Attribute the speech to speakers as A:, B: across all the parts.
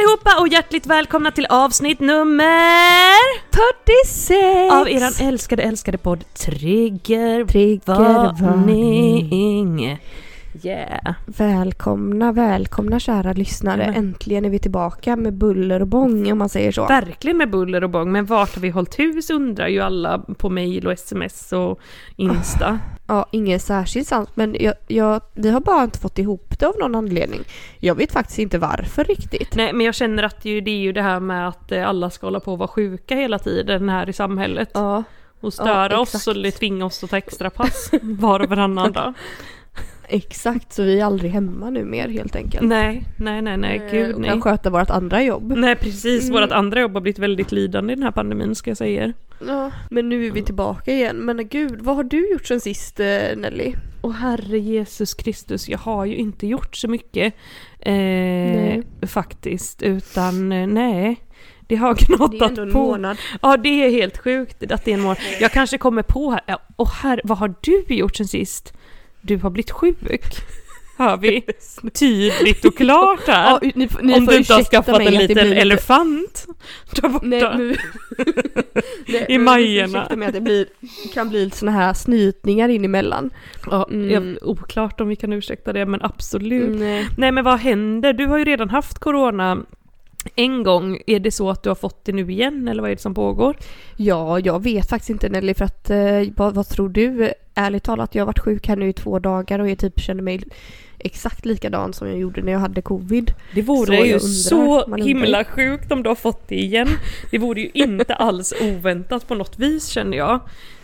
A: Allihopa och hjärtligt välkomna till avsnitt nummer
B: 46!
A: av eran älskade älskade podd Trigger
B: Triggervarning.
A: Yeah.
B: Välkomna, välkomna kära lyssnare.
A: Jajamän.
B: Äntligen är vi tillbaka med buller och bång om man säger så.
A: Verkligen med buller och bång, men vart har vi hållit hus undrar ju alla på mail och sms och Insta.
B: Ja, inget särskilt sant men jag, jag, vi har bara inte fått ihop det av någon anledning. Jag vet faktiskt inte varför riktigt.
A: Nej men jag känner att det är ju- det är ju det här med att eh, alla ska hålla på att vara sjuka hela tiden här i samhället.
B: Ja,
A: Och störa
B: Ja,
A: oss eller tvinga oss att ta extra pass var och varannan dag.
B: Exakt. Så vi är aldrig hemma nu mer helt enkelt.
A: Nej, nej, nej, nej,
B: Eh,
A: gud
B: och
A: nej.
B: kan sköta vårt andra jobb.
A: Nej precis,
B: Mm.
A: vårt andra jobb har blivit väldigt lidande i den här pandemin ska jag säga er.
B: Ja, men nu är vi tillbaka igen. Men gud, vad har du gjort sen sist eh, Nelly?
A: Och herre Jesus Kristus, jag har ju inte gjort så mycket eh, faktiskt, utan eh, nej. Det har
B: Det är en
A: på.
B: månad.
A: Ja, det är helt sjukt att det är en månad. Jag kanske kommer på här, och här, vad har du gjort sen sist? Du har blivit sjuk. Hör vi tydligt och klart här.
B: Ja, ni, ni
A: Om du inte har skaffat en liten
B: lite-
A: elefant där borta.
B: Nej, nu... Nej,
A: I Majerna.
B: ursäkta mig att det blir, kan bli såna här snytningar in emellan.
A: Ja,
B: Mm.
A: oklart om vi kan ursäkta det, men absolut.
B: Nej.
A: Nej men vad händer? Du har ju redan haft corona en gång. Är det så att du har fått det nu igen eller vad är det som pågår?
B: Ja, jag vet faktiskt inte Nelly för att eh, vad, vad tror du? Ärligt talat, jag har varit sjuk här nu i två dagar och jag typ känner mig exakt likadan som jag gjorde när jag hade covid.
A: Det vore
B: Så
A: ju
B: undrar,
A: så himla sjukt om du har fått det igen. Det vore ju inte alls oväntat på något vis känner jag.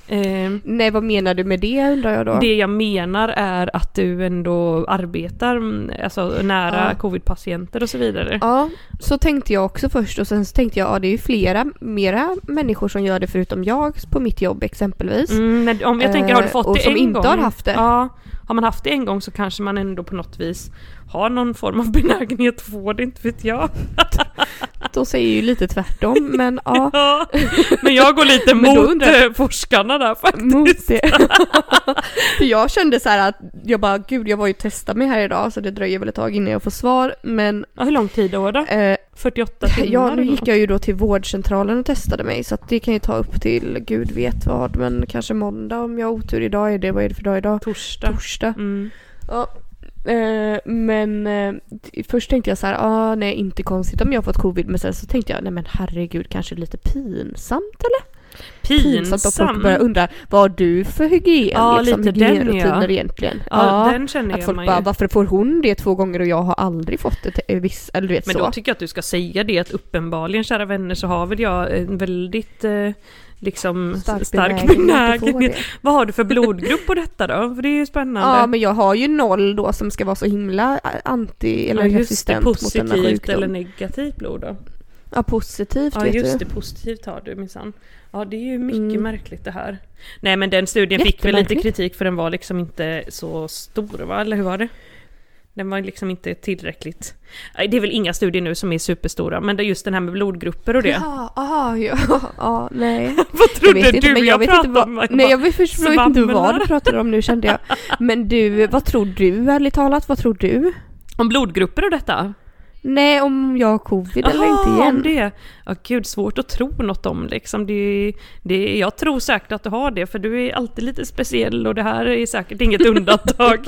A: Eh,
B: Nej, vad menar du med det undrar jag då?
A: det jag menar är att du ändå arbetar mm, alltså, nära
B: Ja.
A: covid-patienter och så vidare.
B: Ja, så tänkte jag också först och sen så tänkte jag, ja det är ju flera, mera människor som gör det förutom jag på mitt jobb exempelvis.
A: Mm, men om jag tänker, har du
B: Eh,
A: fått
B: och
A: det
B: som
A: en
B: inte
A: gång?
B: har haft det.
A: Ja, har man haft det en gång så kanske man ändå på något vis har någon form av benägenhet att få det, inte vet jag.
B: Då säger ju lite tvärtom, men ja.
A: Ja, men jag går lite mot
B: undrar
A: eh, forskarna där faktiskt.
B: mot det. Jag kände så här att jag bara, gud jag var ju testa mig här idag så det dröjer väl ett tag innan jag får svar. Men
A: Ja, hur lång tid då? då?
B: eh,
A: 48 timmar?
B: ja, nu gick jag ju då till vårdcentralen och testade mig så att det kan ju ta upp till gud vet vad, men kanske måndag om jag har otur idag. Är det, vad är det för dag idag?
A: Torsdag.
B: Torsdag.
A: Mm.
B: Ja. Eh, men eh, först tänkte jag så här, ah, nej inte konstigt om jag har fått covid men sen så tänkte jag, nej men herregud kanske lite pinsamt eller? Pinsamt att folk börjar undra, vad har du för hygien,
A: Ja,
B: liksom,
A: lite
B: hygienrutiner
A: ja.
B: egentligen?
A: Ja, den känner
B: att
A: jag
B: folk bara,
A: ju.
B: varför får hon det två gånger och jag har aldrig fått det? Viss, eller du vet
A: Men
B: så.
A: då tycker jag att du ska säga det att uppenbarligen kära vänner så har väl jag en väldigt eh, liksom stark, stark
B: benägenhet.
A: Vad har du för blodgrupp på detta då? För det är ju spännande.
B: Ja men jag har ju noll då som ska vara så himla anti eller
A: Ja, just det,
B: resistent mot denna
A: positivt
B: sjukdom.
A: eller negativt blod då?
B: Ja positivt
A: Ja
B: vet
A: just
B: du.
A: det, positivt har du minsann. Ja det är ju mycket
B: Mm.
A: märkligt det här. Nej men den studien fick väl lite kritik för den var liksom inte så stor va, eller hur var det? Den var liksom inte tillräckligt. Det är väl inga studier nu som är superstora, men det är just den här med blodgrupper och det.
B: Jaha, aha, ja, ja, nej.
A: Vad
B: Jag
A: trodde
B: vet inte,
A: du
B: men
A: jag,
B: jag
A: pratade
B: vad,
A: om? Jag
B: nej jag vet, först, jag vet inte vad du pratade om nu kände jag. Men du, vad tror du ärligt talat? Vad tror du?
A: Om blodgrupper och detta?
B: Nej, om jag har covid eller
A: Jaha,
B: inte
A: om
B: igen.
A: det. Ja gud, svårt att tro något om liksom. Det, det, jag tror säkert att du har det, för du är alltid lite speciell och det här är säkert inget undantag.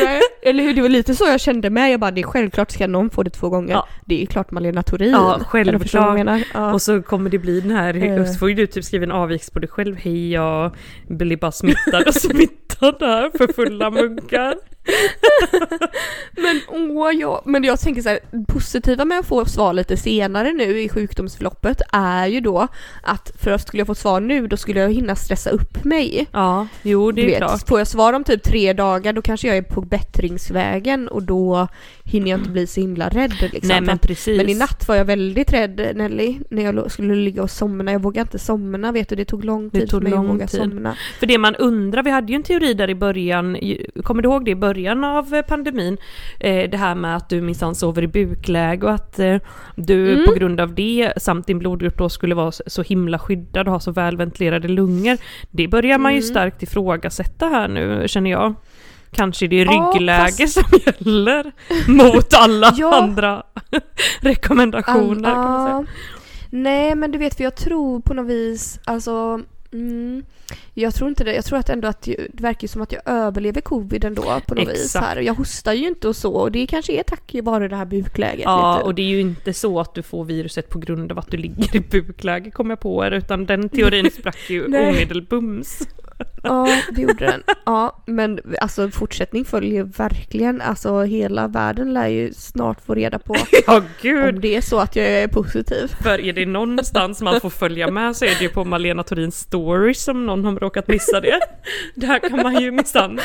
B: Nej. Eller hur, det var lite så jag kände med. Jag bara, det är självklart ska någon få det två gånger.
A: Ja.
B: Det är klart Malena Thorin.
A: Ja,
B: Eller
A: självklart.
B: Ja.
A: Och så kommer det bli den här,
B: Eh.
A: så får ju du typ skriva en avviks på dig själv. Hej, jag blir bara smittad och smittad här för fulla munkar.
B: men åh, ja. men jag tänker så här, positiva med att få svar lite senare nu i sjukdomsförloppet är ju då att för att skulle jag få svar nu då skulle jag hinna stressa upp mig.
A: Ja, jo det är
B: vet,
A: klart.
B: Får jag svar om typ tre dagar då kanske jag är på bättringsvägen och då hinner jag inte bli så himla rädd. Liksom.
A: Nej men precis.
B: Men i natt var jag väldigt rädd Nelly, när jag skulle ligga och somna. Jag vågade inte somna vet du, det tog lång tid
A: tog
B: för mig att våga
A: tid.
B: somna.
A: För det man undrar, vi hade ju en teori där i början, kommer du ihåg det i början av eh, pandemin? Eh, det här med att du minsann sover i bukläge och att eh, du
B: Mm.
A: på grund av det samt din blodgrupp då skulle vara så himla skyddad och ha så välventilerade lungor. Det börjar man ju
B: Mm.
A: starkt ifrågasätta här nu känner jag. Kanske det är
B: Ja,
A: ryggläge
B: fast-
A: som gäller mot alla
B: Ja.
A: andra rekommendationer säga.
B: Ja. Nej men du vet för jag tror på något vis, alltså mm, jag tror inte det. Jag tror att ändå att det verkar som att jag överlever covid ändå på något vis
A: Exakt.
B: här. Jag hostar ju inte och så och det kanske är tack vare det här bukläget.
A: Ja,
B: du.
A: och det är ju inte så att du får viruset på grund av att du ligger i bukläge, kom jag på er, utan den teorin sprack ju omedelbums.
B: Ja, det gjorde den. Ja, men alltså fortsättning följer verkligen. Alltså hela världen lär ju snart få reda på
A: Ja, gud!
B: om det är så att jag är positiv.
A: För är det någonstans man får följa med så är det ju på Malena Torins stories om någon har råkat missa det. Där kan man ju minsann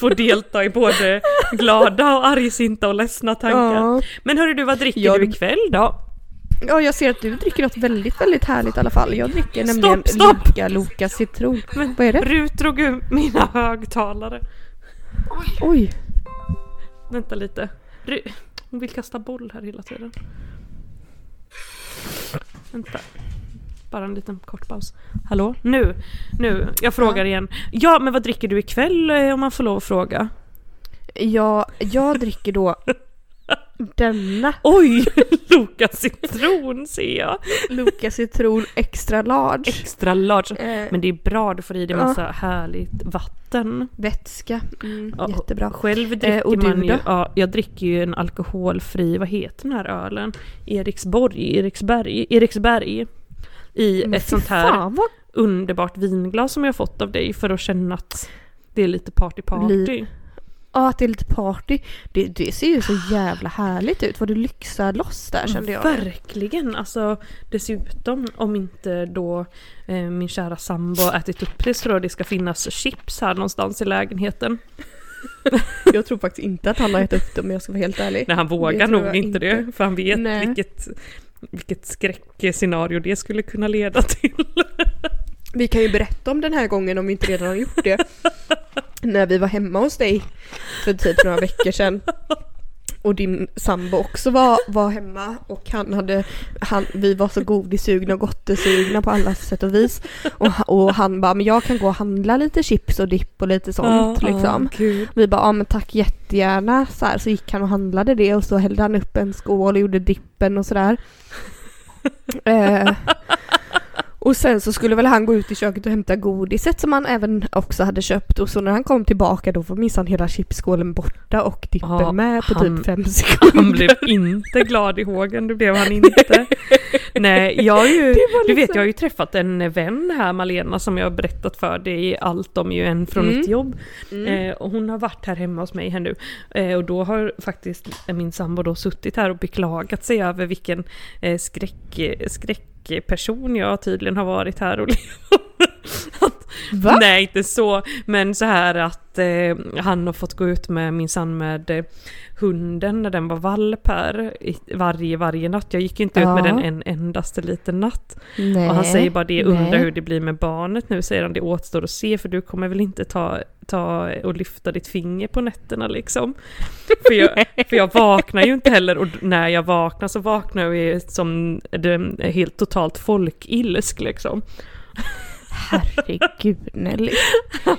A: få delta i både glada och argsinta och ledsna tankar.
B: Ja.
A: Men hörru du, vad dricker
B: Jag-
A: du ikväll då?
B: ja, jag ser att du dricker något väldigt, väldigt härligt i alla fall. Jag dricker
A: Stopp,
B: nämligen
A: stopp!
B: Loka Loka citron.
A: Men
B: Vad är det?
A: Rut drog ur mina högtalare.
B: Oj.
A: Vänta lite. Hon vill kasta boll här hela tiden. Vänta. Bara en liten kort paus. Hallå? Nu! Nu! Jag frågar igen. Ja, men vad dricker du ikväll eh, om man får lov att fråga?
B: Ja, jag dricker då denna
A: Oj! Loka citron ser jag!
B: Loka citron extra large.
A: Extra large.
B: Eh,
A: Men det är bra, du får i dig
B: Ja.
A: massa härligt vatten.
B: vätska. Mm,
A: Ja,
B: jättebra.
A: Själv dricker
B: Eh, och du
A: man ju, ja, jag dricker ju en alkoholfri, vad heter den här ölen? Eriksborg, Eriksberg, Eriksberg. I
B: Men
A: ett sånt här
B: fan, vad
A: underbart vinglas som jag fått av dig för att känna att det är lite party party.
B: Ja, att det är lite party. Det, det ser ju så jävla härligt ut. Vad du lyxar loss där kände jag.
A: Verkligen! Alltså dessutom om inte då eh, min kära sambo ätit upp det så tror jag det ska finnas chips här någonstans i lägenheten.
B: Jag tror faktiskt inte att han har ätit upp det om jag ska vara helt ärlig.
A: Nej han vågar nog inte,
B: inte.
A: det för han vet
B: Nej.
A: vilket, vilket skräckscenario det skulle kunna leda till.
B: Vi kan ju berätta om den här gången om vi inte redan har gjort det. När vi var hemma hos dig för typ några veckor sedan. Och din sambo också var, var hemma och han hade, han, vi var så godissugna och gottesugna på alla sätt och vis. Och, och han bara, men jag kan gå och handla lite chips och dipp och lite sånt liksom.
A: gud.
B: Vi bara, ja men tack jättegärna. Så, här, så gick han och handlade det och så hällde han upp en skål och gjorde dippen och sådär. eh, och sen så skulle väl han gå ut i köket och hämta godiset som han även också hade köpt och så när han kom tillbaka då var minsann hela chipsskålen borta och dippen
A: Ja,
B: med på
A: han-
B: typ fem sekunder.
A: Han blev inte glad i hågen, det blev han inte. Nej, jag ju,
B: var
A: du vet
B: liksom-
A: jag har ju träffat en vän här, Malena, som jag har berättat för dig allt om ju en från
B: Mm.
A: mitt jobb.
B: Mm.
A: Eh, och hon har varit här hemma hos mig här nu. Eh, och då har faktiskt min sambo då suttit här och beklagat sig över vilken eh, skräck, skräckperson jag tydligen har varit här och att,
B: Va?
A: Nej, inte så. Men så här att eh, han har fått gå ut med min son med eh, hunden när den var valp här varje, varje natt. Jag gick inte ut med
B: Ja.
A: den en endaste liten natt.
B: Nej.
A: Och han säger bara det, undrar hur det blir med barnet nu, säger han. Det återstår att se för du kommer väl inte ta, ta och lyfta ditt finger på nätterna liksom. För jag, för jag vaknar ju inte heller och när jag vaknar så vaknar jag som helt totalt folkilsk liksom.
B: Herregud Nelly.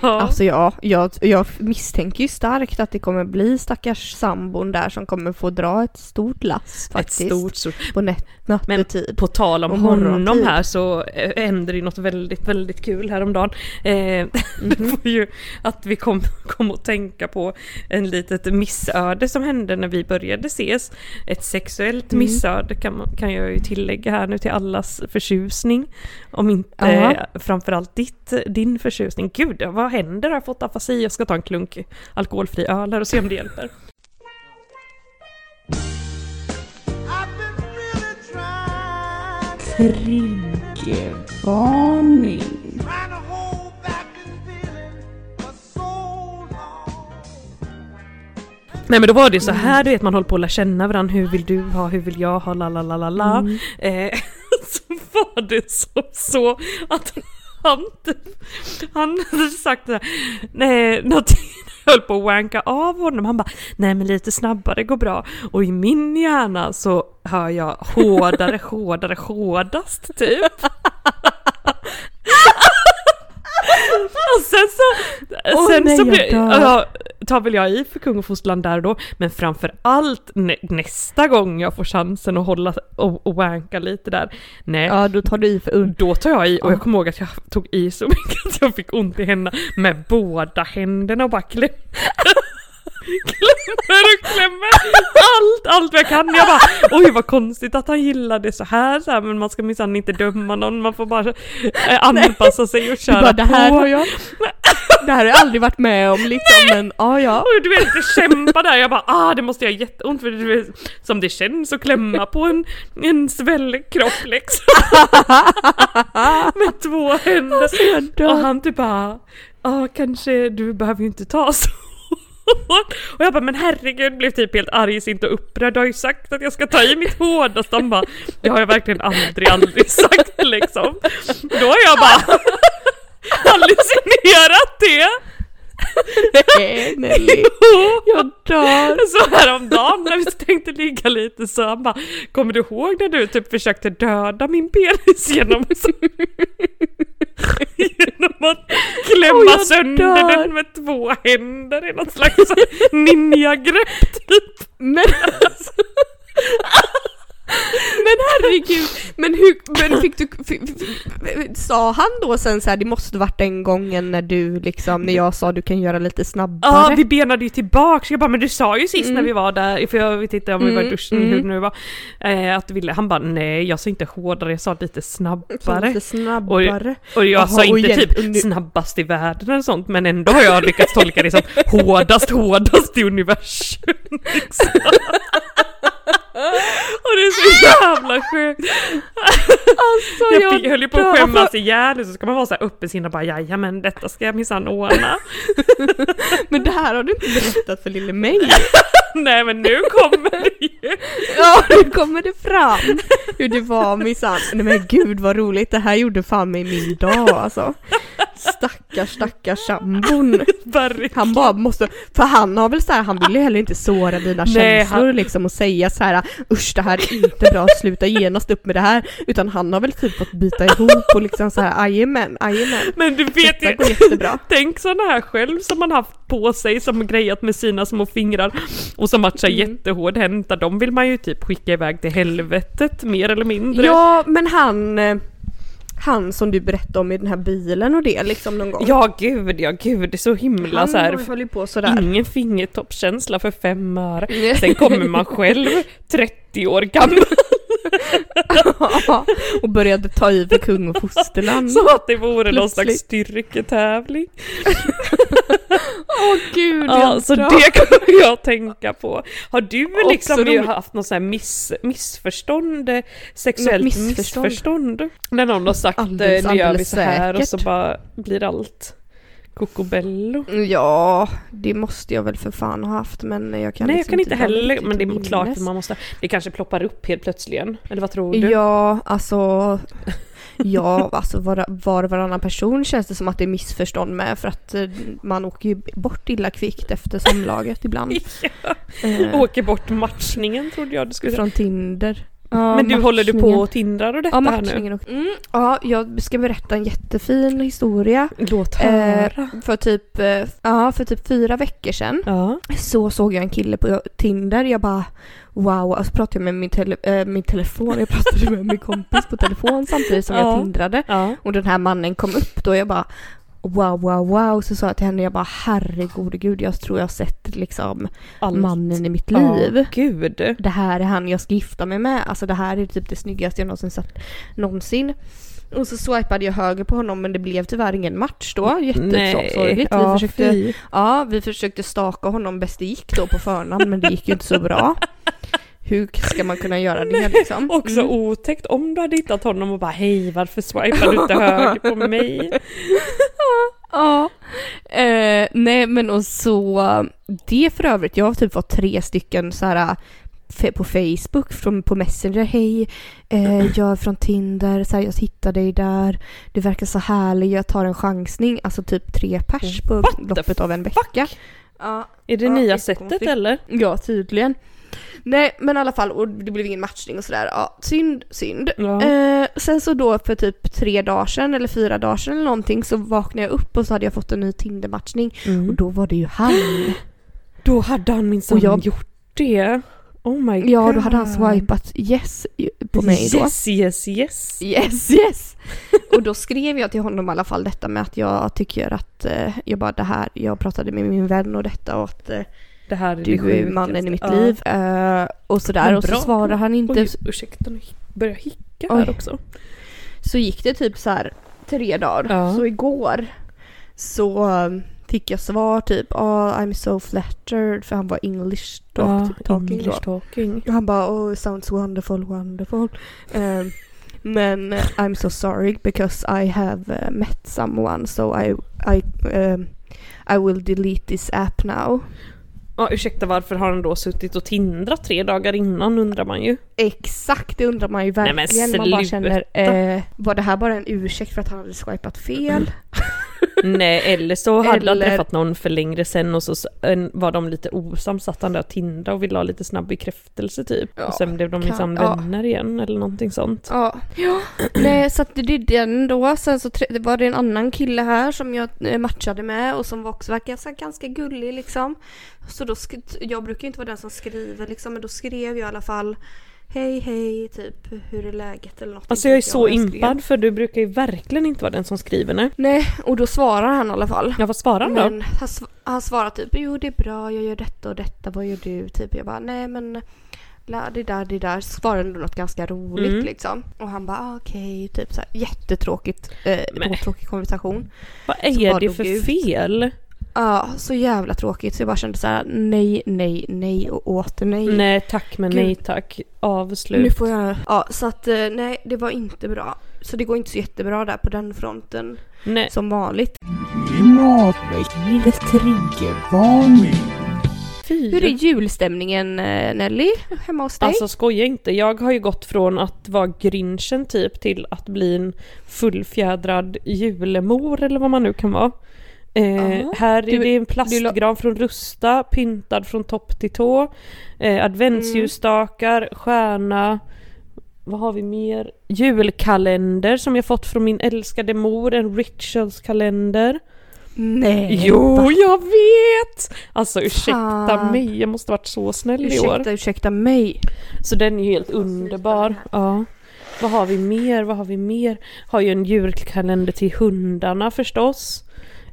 B: Alltså ja, jag, jag misstänker ju starkt att det kommer bli stackars sambon där som kommer få dra ett stort lass
A: Ett
B: faktiskt.
A: stort, stort.
B: På nät, nattetid.
A: På tal om honom
B: morgontid.
A: här så eh, hände det ju något väldigt, väldigt kul häromdagen. Eh,
B: Mhm.
A: var ju att vi kom, kom att tänka på en litet missöde som hände när vi började ses. Ett sexuellt
B: Mm.
A: missöde kan, kan jag ju tillägga här nu till allas förtjusning. Om inte
B: Ja.
A: framförallt framförallt ditt, din förtjusning. Gud, vad händer? Har jag fått afasi? Jag ska ta en klunk alkoholfri öl här och se om det hjälper.
C: Triggervarning.
A: Nej men då var det så här, du vet man håller på att lära känna varandra, hur vill du ha, hur vill jag ha, la la la la la.
B: Mm.
A: Eh, så var det så, så att han, han hade sagt såhär, nej, någonting, jag höll på att wanka av honom, han bara, nej men lite snabbare går bra. Och i min hjärna så hör jag hårdare, hårdare, hårdast typ. Och sen så, sen
B: nej,
A: så
B: jag
A: blir,
B: dör.
A: Tar väl jag i för kung och fosterland där och då, men framför allt nä, nästa gång jag får chansen att hålla och, och wanka lite där, nej,
B: Ja, då tar du i för und.
A: då tar jag i och
B: Ja.
A: jag kommer ihåg att jag tog i så mycket att jag fick ont i händerna med båda händerna och bara kläm, klämmer och klämmer allt, allt jag kan. Jag bara oj vad konstigt att han gillade så här, så här men man ska minsann inte döma någon, man får bara eh, anpassa sig och köra
B: bara, det här
A: på.
B: har jag, det här har jag aldrig varit med om liksom, men ja ja.
A: Och du vet, jag kämpa där, jag bara ah det måste göra jätteont för du vet, som det känns att klämma på en, en svälld kropp liksom. Med två händer.
B: Alltså.
A: Och han typ bara, ja kanske du behöver ju inte ta så hår. Och jag bara, men herregud, blev typ helt argsint och upprörd. Du har ju sagt att jag ska ta i mitt hårdaste. Han bara, det har jag verkligen aldrig, aldrig sagt liksom. Då har jag bara hallucinerat det.
B: Nej Nelly, jag dör.
A: Så häromdagen när vi tänkte ligga lite så han bara Kommer du ihåg när du typ försökte döda min penis genom, genom att klämma
B: jag
A: sönder
B: dör.
A: den med två händer i något slags ninja-grepp typ?
B: Men alltså. Men herregud, men hur, men fick du, sa han då sen så här, det måste varit den gången när du liksom, när jag sa du kan göra lite snabbare?
A: Ja, vi benade ju tillbaks. Jag bara, men du sa ju sist
B: Mm.
A: när vi var där, för jag vet inte om vi var i
B: Mm,
A: duschen,
B: mm.
A: hur nu var, eh, att du ville, han bara nej, jag sa inte hårdare, jag sa lite snabbare.
B: Lite snabbare.
A: Och jag
B: Jaha,
A: sa
B: och
A: inte typ
B: under-
A: snabbast i världen eller sånt, men ändå har jag lyckats tolka det som hårdast, hårdast i universum. Liksom. Och det är så jävla sjukt.
B: Alltså
A: Jag,
B: jag,
A: höll ju på att skämmas ihjäl, så ska man vara så här öppensinnad och bara jajamän, detta ska jag minsann ordna.
B: Men det här har du inte berättat för lille mig.
A: Nej men nu kommer det ju.
B: Ja, nu kommer det fram hur det var minsann. Nej men gud vad roligt, det här gjorde fan mig min dag alltså. Stackars stackars sambon. Han bara måste, för han har väl så här, han vill ju heller inte såra dina
A: Nej,
B: känslor
A: han-
B: liksom och säga så här usch det här är inte bra, sluta genast upp med det här. Utan han har väl typ fått bita ihop och liksom så här jajamän, jajamän.
A: Men du vet ju,
B: jättebra.
A: tänk sådana här själv som man haft på sig som grejat med sina små fingrar och som matchar
B: Mm.
A: jättehård hämta, de vill man ju typ skicka iväg till helvetet mer eller mindre.
B: Ja men han, eh, han som du berättade om i den här bilen och det liksom någon gång.
A: Ja gud, ja gud, det är så himla
B: han
A: så här.
B: höll på sådär.
A: Ingen fingertoppskänsla för fem öre. Sen kommer man själv 30 år gammal
B: Ja, och började ta i för kung och fosterland.
A: så att det vore någon slags
B: Plötsligt.
A: styrketävling.
B: Åh gud,
A: Ja,
B: jag
A: så
B: drar.
A: det kommer jag att tänka på. Har du liksom
B: roligt.
A: haft något så här miss, missförstånd, sexuellt missförstånd?
B: missförstånd?
A: När någon har sagt
B: Alldeles,
A: nu gör vi så här och så
B: säkert.
A: bara blir allt kokobello.
B: Ja, det måste jag väl för fan ha haft men jag kan
A: Nej jag
B: liksom
A: kan inte heller, men det är klart att man måste, det kanske ploppar upp helt plötsligen. Eller vad tror du?
B: Ja, alltså Ja, alltså var, var och varannan person känns det som att det är missförstånd med för att eh, man åker ju bort illa kvickt efter samlaget ibland.
A: Ja.
B: Eh,
A: Åker bort matchningen trodde jag du skulle säga.
B: från Tinder. Ja,
A: Men du håller du på och tindrar och detta
B: Ja,
A: här nu?
B: och... Mm, ja, jag ska berätta en jättefin historia.
A: Låt
B: Eh,
A: höra.
B: för, typ, eh, ja, för typ fyra veckor sedan
A: Ja.
B: så såg jag en kille på Tinder. Jag bara wow, alltså pratade jag med min, tele, eh, min telefon, jag pratade med min kompis på telefon samtidigt som
A: Ja.
B: jag tindrade.
A: Ja.
B: Och den här mannen kom upp då jag bara wow, wow, wow. Så sa jag till henne, jag bara herregud, gud, jag tror jag har sett liksom
A: Allt.
B: mannen i mitt liv.
A: gud.
B: Det här är han jag ska gifta mig med. Alltså det här är typ det snyggaste jag någonsin sett någonsin. Och så swipade jag höger på honom men det blev tyvärr ingen match då.
A: Nej.
B: Jättesorgligt.
A: Ja,
B: vi, försökte,
A: fy.
B: ja, vi försökte staka honom bäst det gick då på förnamn men det gick ju inte så bra. Hur ska man kunna göra det liksom?
A: Också
B: Mm.
A: otäckt om du hade hittat honom och bara hej varför swipar du inte höger på mig?
B: Ja. Eh, nej men och så, det för övrigt, jag har typ fått tre stycken så här på Facebook, från, på Messenger. Hej, eh, jag är från Tinder, så här, jag hittade dig där. Du verkar så härlig, jag tar en chansning. Alltså typ tre pers på
A: What
B: loppet av en vecka. Ja,
A: Är det
B: Ja,
A: nya sättet eller?
B: ja, tydligen. Nej men i alla fall, och det blev ingen matchning och sådär. Ja, synd, synd.
A: Ja.
B: Eh, sen så då för typ tre dagar sedan eller fyra dagar sedan eller någonting så vaknade jag upp och så hade jag fått en ny Tinder-matchning. Och
A: Mm.
B: då var det ju han.
A: Då hade han minsann
B: Och jag-
A: gjort det. Oh my god.
B: Ja, då hade han swipat yes på mig då.
A: Yes, yes, yes.
B: Yes, yes! Och då skrev jag till honom i alla fall detta med att jag tycker att, eh, jag bara det här, jag pratade med min vän och detta och att eh,
A: Det här är det
B: du är mannen i mitt
A: Ja.
B: liv. Eh, och sådär. Och så
A: bra.
B: svarade han inte.
A: Oj, ursäkta nu börjar jag hicka
B: Oj.
A: här också.
B: Så gick det typ så här tre dagar.
A: Ja.
B: Så igår så um, fick jag svar typ oh, I'm so flattered för han var English talk,
A: Ja,
B: talking
A: English talking.
B: Och han bara oh sounds wonderful wonderful. Um, men uh, I'm so sorry because I have uh, met someone so I, I, um, I will delete this app now.
A: Ja, ursäkta varför har han då suttit och tindrat tre dagar innan undrar man ju.
B: Exakt, det undrar man ju
A: Nej,
B: verkligen. man bara känner, eh, var det här bara en ursäkt för att han hade swipat fel?
A: Nej, eller så hade han
B: Eller-
A: träffat någon för längre sen och så var de lite osams, satt han där och tindrade och ville ha lite snabb bekräftelse typ.
B: Ja,
A: och sen blev de minsann
B: ja.
A: vänner igen eller någonting sånt.
B: Ja. ja. Nej, så att det är den då. Sen så var det en annan kille här som jag eh, matchade med och som var också verkar ganska gullig liksom. Så då, jag brukar ju inte vara den som skriver liksom, men då skrev jag i alla fall Hej hej, typ hur är läget eller något.
A: Alltså jag är
B: vet
A: så
B: skrev.
A: impad för du brukar ju verkligen inte vara den som skriver nej.
B: Nej, och då svarar han i alla fall.
A: Ja vad svarar han då?
B: Men han, sv- han svarar typ jo det är bra, jag gör detta och detta, vad gör du? Typ jag bara nej men la, det där, det där. Svarar ändå något ganska roligt
A: Mm.
B: liksom. Och han bara ah, okej, typ så här jättetråkigt, eh, tråkig konversation.
A: Vad är det för fel?
B: Ja, så jävla tråkigt så jag bara kände så här nej, nej, nej och åter nej.
A: Nej tack men
B: Gud.
A: nej tack.
B: Nu
A: Avslut.
B: får jag... Ja, så att eh, nej, det var inte bra. Så det går inte så jättebra där på den fronten
A: Nej.
B: som vanligt.
A: Fy.
B: Hur är julstämningen eh, Nelly, hemma hos dig?
A: Alltså skoja inte, jag har ju gått från att vara grinchen typ till att bli en fullfjädrad julemor eller vad man nu kan vara. Eh, här är det en plastgran från Rusta, pyntad från topp till tå. Eh, adventsljusstakar, stjärna. Vad har vi mer? Julkalender som jag fått från min älskade mor, en ritualskalender.
B: Nej!
A: Jo,
B: va?
A: jag vet! Alltså ursäkta
B: Fan.
A: mig, jag måste varit så snäll i år.
B: Ursäkta, ursäkta mig.
A: Så den är ju helt underbar. Ja. Vad har vi mer? Vad har vi mer? Har ju en julkalender till hundarna förstås.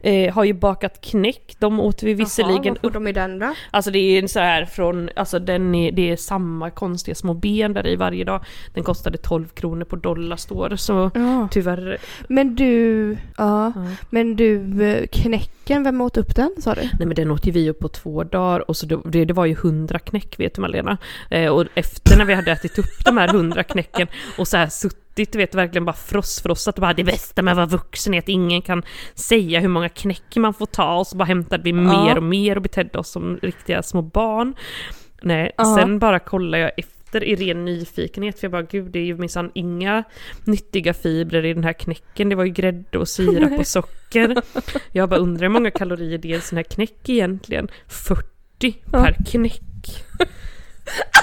A: Eh, har ju bakat knäck, de åt vi visserligen
B: Jaha,
A: upp.
B: de i den då?
A: Alltså det är en så här från, alltså den är, det är samma konstiga små ben där i varje dag. Den kostade 12 kronor på Dollarstore så
B: Ja.
A: tyvärr.
B: Men du, ja.
A: Ja.
B: Men du, eh, knäcken, vem åt upp den sa du?
A: Nej men den åt ju vi upp på två dagar och så det, det var ju 100 knäck vet du Malena. Eh, och efter när vi hade ätit upp de här 100 knäcken och så här suttit, du vet verkligen bara frossfrossat och bara det bästa med att vara vuxen är att ingen kan säga hur många knäck man får ta och så bara hämtade vi mer och mer och betedde oss som riktiga små barn. Nej,
B: Ja.
A: sen bara kollar jag efter i ren nyfikenhet för jag bara gud det är ju minsann inga nyttiga fibrer i den här knäcken. Det var ju grädde och sirap och socker. Jag bara undrar hur många kalorier det är i en sån här knäck egentligen? 40
B: Ja.
A: per knäck.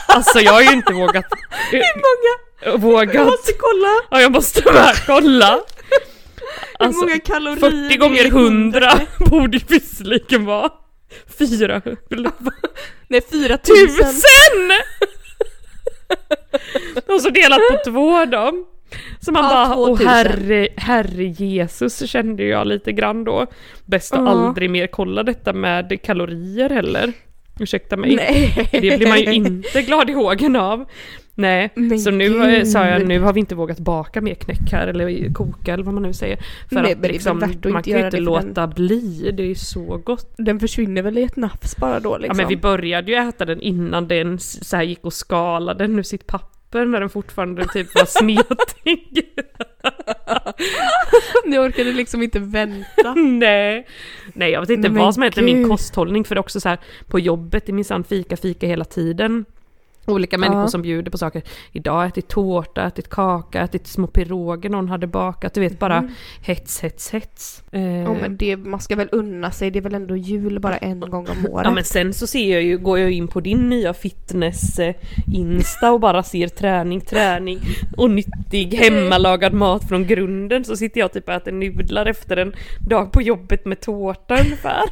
A: Alltså jag har ju inte vågat... Hur många? Vågat.
B: kolla!
A: Ja jag måste bara kolla. Alltså,
B: hur många kalorier
A: 40 gånger 100 borde ju visserligen vara 400.
B: Nej, 4000.
A: Tusen! Och så delat på två då. Så man
B: Ja,
A: bara, åh
B: 2000.
A: herre, herre Jesus kände jag lite grann då. Bäst att
B: Ja.
A: aldrig mer kolla detta med kalorier heller. Ursäkta mig.
B: Nej.
A: Det blir man ju inte glad i hågen av. Nej,
B: Men
A: så nu har jag- sa jag
B: gud.
A: nu har vi inte vågat baka mer knäck här eller koka eller vad man nu säger. För
B: Nej,
A: att liksom, man kan ju inte
B: för den-
A: låta bli, det är ju så gott.
B: Den försvinner väl i ett nafs bara då liksom?
A: Ja men vi började ju äta den innan den så gick och skalade ur sitt papper när den fortfarande typ var smetig.
B: Ni orkade liksom inte vänta.
A: Nej. Nej jag vet inte
B: Nej,
A: vad som heter min
B: gud.
A: kosthållning för det är också så här på jobbet, det är minsann fika, fika hela tiden. Olika människor
B: Ja.
A: som bjuder på saker. Idag har jag ätit tårta, ätit kaka, ätit små piroger någon hade bakat. Du vet bara hets, hets, hets. Eh,
B: Mm. Ja men det, man ska väl unna sig, det är väl ändå jul bara en gång om året.
A: Ja men sen så ser jag ju, går jag in på din nya fitness eh, Insta och bara ser träning, träning och nyttig hemmalagad mat från grunden så sitter jag typ och äter nudlar efter en dag på jobbet med tårta ungefär.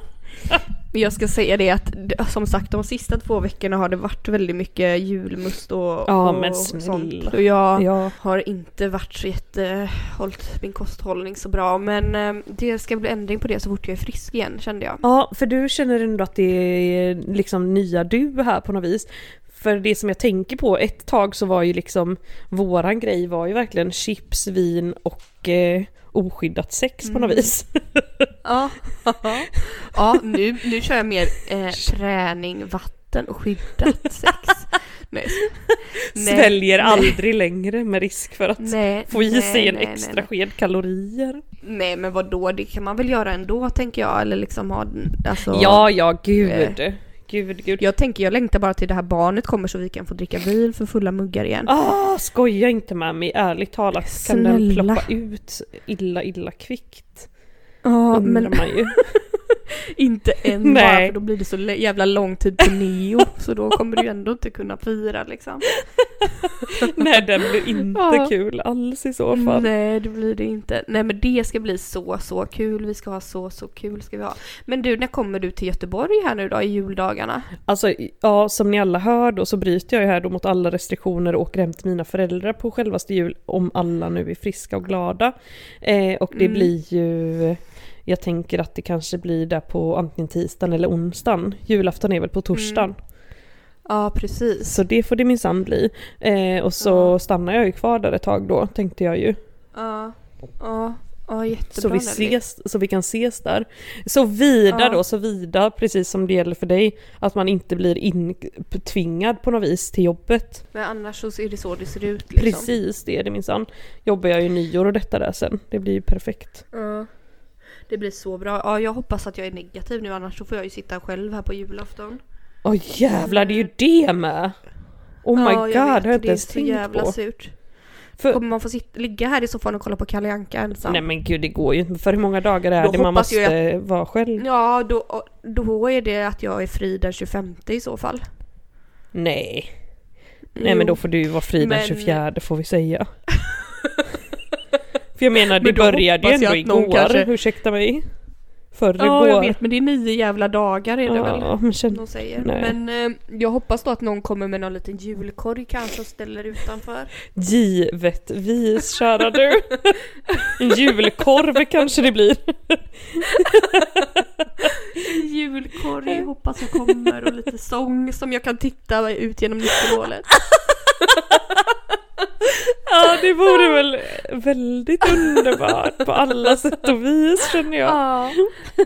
B: Men jag ska säga det att som sagt de sista två veckorna har det varit väldigt mycket julmust och,
A: Ja,
B: och
A: men
B: sånt. Och jag
A: Ja.
B: har inte varit så jätte, hållit min kosthållning så bra men eh, det ska bli ändring på det så fort jag är frisk igen kände jag.
A: ja, för du känner ändå att det är liksom nya du här på något vis. För det som jag tänker på, ett tag så var ju liksom våran grej var ju verkligen chips, vin och eh, oskyddat sex på något
B: Mm.
A: vis.
B: Ja, ja nu, nu kör jag mer eh, träning, vatten och skyddat sex. Nej.
A: Sväljer
B: nej.
A: aldrig längre med risk för att
B: Nej,
A: få i sig en extra sked kalorier.
B: Nej men vad då det kan man väl göra ändå tänker jag eller liksom ha alltså,
A: Ja, ja, gud. Gud, gud.
B: Jag tänker jag längtar bara till det här barnet kommer så vi kan få dricka vin för fulla muggar igen.
A: Ah, skoja inte med mig, ärligt talat kan den
B: Snälla.
A: ploppa ut illa, illa kvickt.
B: Ja
A: Undrar
B: men
A: man ju.
B: inte än bara
A: Nej.
B: för då blir det så jävla lång tid på neo så då kommer du ändå inte kunna fira liksom.
A: Nej, den blir inte
B: Ja.
A: kul alls i så fall.
B: Nej det blir det inte. Nej men det ska bli så så kul. Vi ska ha så så kul ska vi ha. Men du när kommer du till Göteborg här nu då i juldagarna?
A: Alltså, ja, som ni alla hör då så bryter jag ju här då mot alla restriktioner och åker hem till mina föräldrar på självaste jul om alla nu är friska och glada. Eh, och det
B: Mm.
A: blir ju, jag tänker att det kanske blir där på antingen tisdagen eller onsdagen. Julafton är väl på torsdagen.
B: Ja precis.
A: Så det får det minsann bli. Eh, och så
B: Ja.
A: stannar jag ju kvar där ett tag då, tänkte jag ju.
B: Ja, ja, ja jättebra
A: Så vi, ses, så vi kan ses där. Så vida
B: Ja.
A: då, så vida, precis som det gäller för dig, att man inte blir intvingad på något vis till jobbet.
B: Men annars så är det så det ser ut liksom.
A: Precis, det är det minsann. Jobbar jag ju nyår och detta där sen. Det blir ju perfekt.
B: Ja. Det blir så bra. Ja, jag hoppas att jag är negativ nu annars så får jag ju sitta själv här på julafton.
A: Åh jävlar, det är ju det med! Oh my
B: ja,
A: god,
B: jag
A: det har
B: vet,
A: jag inte
B: det är
A: ens
B: så
A: tänkt
B: jävla
A: på.
B: surt.
A: För,
B: Kommer man få sitta, ligga här i soffan och kolla på Kalle Anka ensam?
A: nej men gud, det går ju inte. För hur många dagar är
B: Då
A: det man måste
B: jag
A: vara själv?
B: Ja, då, då är det att jag är fri den 25 i så fall.
A: Nej. Nej men
B: Jo.
A: då får du ju vara fri den
B: Men-
A: 24 får vi säga. För jag menar det
B: Men
A: började ju ändå igår,
B: kanske-
A: ursäkta mig. Förrgår.
B: Ja, jag vet men det är nio jävla dagar är det väl?
A: Ja, men känn...
B: De säger.
A: Nej.
B: Men eh, jag hoppas då att någon kommer med någon liten julkorg kanske och ställer utanför.
A: Givetvis kära du. En julkorv kanske det blir.
B: En julkorg hoppas jag kommer och lite sång som jag kan titta ut genom nyckelhålet.
A: Ja det vore väl väldigt underbart på alla sätt och vis känner jag.
B: Ja,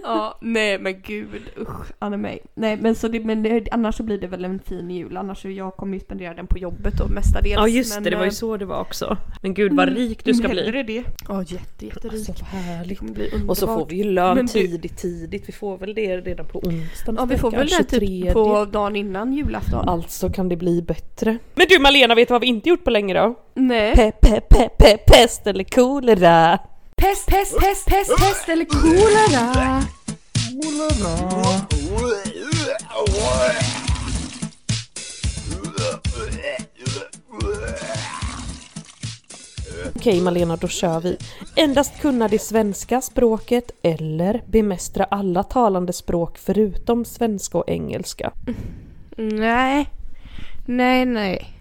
B: ja, nej men gud usch, Anna mig. Nej men, så det, men det, annars så blir det väl en fin jul, annars så jag kommer ju spendera den på jobbet då mestadels.
A: Ja just
B: men,
A: det, det var ju
B: eh,
A: så det var också. Men gud vad rik du ska bli.
B: hellre det. Ja jätte, jätterik.
A: Alltså vad
B: det
A: härligt. Och så får vi ju lön
B: Men du-
A: tidigt tidigt. Vi får väl det redan på onsdagen.
B: Ja vi får väl det typ på dagen innan julafton.
A: Alltså kan det bli bättre. Men du Malena, vet du vad vi inte gjort på länge då?
B: Nej.
A: Pe, pe, pe, pe, pest eller kolera.
C: Pest, pest, pest, pest, pest eller kolera.
A: Okej Malena, då kör vi. Endast kunna det svenska språket eller bemästra alla talande språk förutom svenska och engelska.
B: Nej. Nej nej.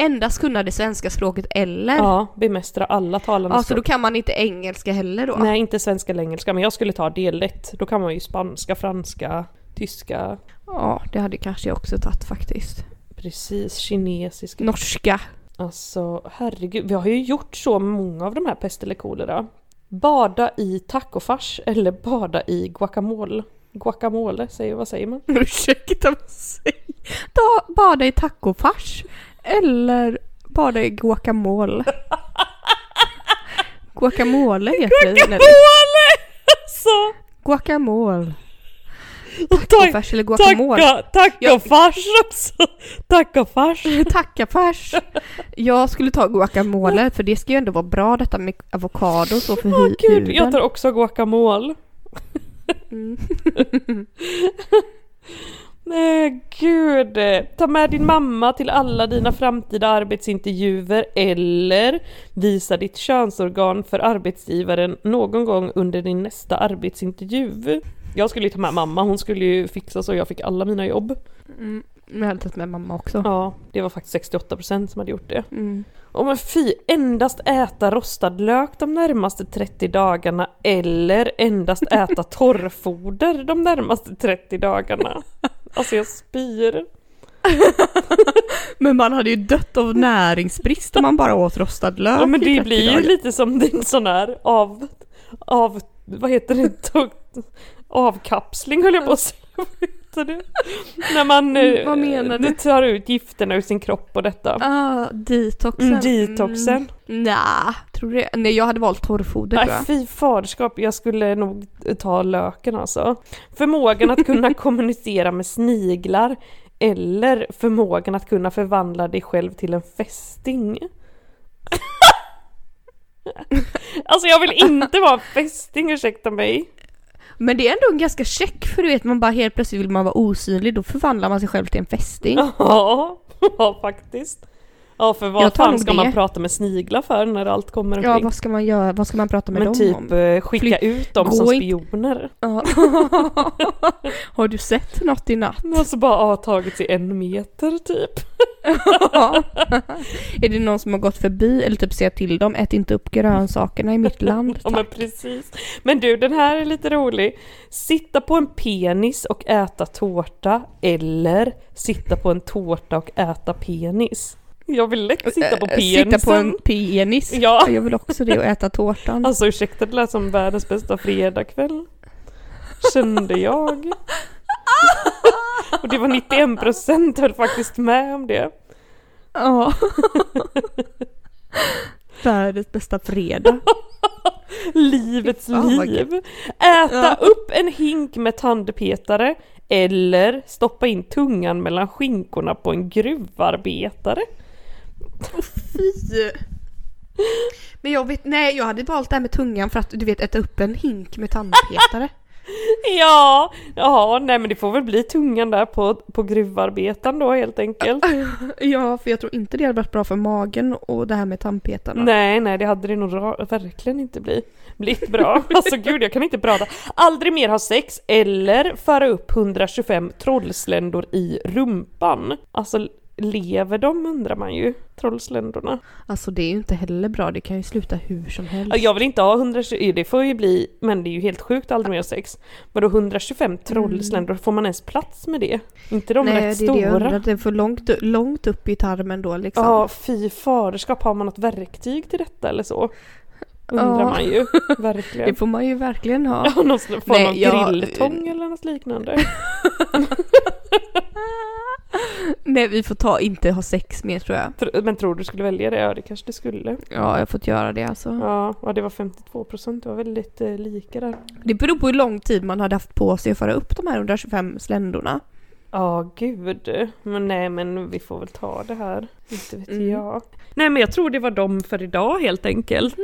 B: Endast kunna det svenska språket eller?
A: Ja, bemästra alla talande
B: Ja, så då
A: språk.
B: kan man inte engelska heller då?
A: Nej, inte svenska eller engelska, men jag skulle ta lätt. Då kan man ju spanska, franska, tyska.
B: Ja, det hade kanske jag också tagit faktiskt.
A: Precis, kinesiska.
B: Norska.
A: Alltså herregud, vi har ju gjort så många av de här pest eller kolera. Bada i tacofars eller bada i guacamole. Guacamole, säger, vad säger man?
B: Ursäkta vad säger Bada i tacofars. Eller bada i guacamole. Guacamole heter det.
A: Guacamole! Alltså!
B: Guacamole.
A: Tack,
B: Tacofars eller guacamole.
A: tacka, tacofars också! Tacofars!
B: Tackafärs. Jag skulle ta guacamole för det ska ju ändå vara bra detta med avokado så för
A: Åh
B: hu-
A: gud,
B: huden.
A: jag tar också guacamole.
B: Mm.
A: Nej gud. Ta med din mamma till alla dina framtida arbetsintervjuer eller visa ditt könsorgan för arbetsgivaren någon gång under din nästa arbetsintervju. Jag skulle ju ta med mamma, hon skulle ju fixa så jag fick alla mina jobb.
B: Mm. Jag hade tagit med mamma också.
A: Ja, det var faktiskt 68% som hade gjort det.
B: Mm.
A: Och men fy, endast äta rostad lök de närmaste 30 dagarna eller endast äta torrfoder de närmaste 30 dagarna. Alltså jag spyr.
B: Men man hade ju dött av näringsbrist om man bara åt rostad lök
A: Ja men det
B: 30
A: blir ju lite som din sån här av, av, vad heter det, avkapsling höll jag på att säga. Heter det? När man
B: Mm, vad menar du?
A: eh, tar ut gifterna ur sin kropp och detta.
B: Ah, detoxen.
A: Mm, detoxen.
B: Mm. Nja, tror du? Nej, jag hade valt torrfoder tror
A: Nej
B: jag.
A: fy faderskap, jag skulle nog ta löken alltså. Förmågan att kunna kommunicera med sniglar eller förmågan att kunna förvandla dig själv till en fästing. alltså jag vill inte vara en fästing, ursäkta mig.
B: Men det är ändå en ganska check för du vet man bara helt plötsligt vill man vara osynlig då förvandlar man sig själv till en fästing.
A: Ja, ja faktiskt. Ja för vad fan ska
B: det.
A: man prata med sniglar för när allt kommer omkring?
B: Ja, vad ska man göra? Vad ska man prata med
A: Men
B: dem
A: typ
B: om?
A: eh, skicka
B: Fly-
A: ut dem som spioner.
B: Ja. Har du sett något i natt?
A: Och så bara ha tagit sig en meter typ.
B: är det någon som har gått förbi eller typ säga till dem, ät inte upp grönsakerna i mitt land.
A: Ja men
B: Tack.
A: precis. Men du den här är lite rolig. Sitta på en penis och äta tårta eller sitta på en tårta och äta penis. Jag vill lätt sitta på
B: Äh,
A: penisen.
B: Sitta på en penis.
A: Ja.
B: Jag vill också det och äta tårtan.
A: Alltså ursäkta det lät som världens bästa fredagkväll. Kände jag. och det var 91% höll faktiskt med om det.
B: Ja. Världens bästa fredag.
A: Livets
B: vad
A: liv. Äta
B: Ja.
A: upp en hink med tandpetare eller stoppa in tungan mellan skinkorna på en gruvarbetare.
B: Fy! Men jag vet, nej jag hade valt det här med tungan för att du vet äta upp en hink med tandpetare.
A: Ja, ja, nej men det får väl bli tungan där på, på gruvarbetaren då helt enkelt.
B: ja, för jag tror inte det hade varit bra för magen och det här med tandpetarna.
A: Nej, nej det hade det nog verkligen inte bli, blivit bra. Alltså gud jag kan inte prata. Aldrig mer ha sex eller föra upp 125 trollsländor i rumpan. Alltså lever de undrar man ju, trollsländorna.
B: Alltså det är ju inte heller bra, det kan ju sluta hur som helst.
A: Ja, Jag vill inte ha 120, det får ju bli, men det är ju helt sjukt aldrig mer sex. Vadå 125 trollsländor, får man ens plats med det? inte de
B: Nej,
A: rätt
B: det är det jag undrar,
A: stora?
B: det är för långt, långt upp i tarmen då liksom.
A: Ja, fy faderskap, har man något verktyg till detta eller så? Undrar man ju,
B: Det
A: verkligen.
B: får man ju verkligen ha.
A: Ja, någon form
B: Nej,
A: av
B: jag-
A: grilltång eller något liknande.
B: Nej vi får ta inte ha sex mer tror jag.
A: Tr- Men tror du skulle välja det? Ja, det kanske du skulle.
B: Ja, jag har fått göra det alltså.
A: Ja, ja det var 52 procent, det var väldigt eh, lika där.
B: Det beror på hur lång tid man hade haft på sig att föra upp de här 125 sländorna.
A: Ja, gud. Men nej, men vi får väl ta det här. Inte vet
B: Mm.
A: jag. Nej, men jag tror det var dem för idag helt enkelt.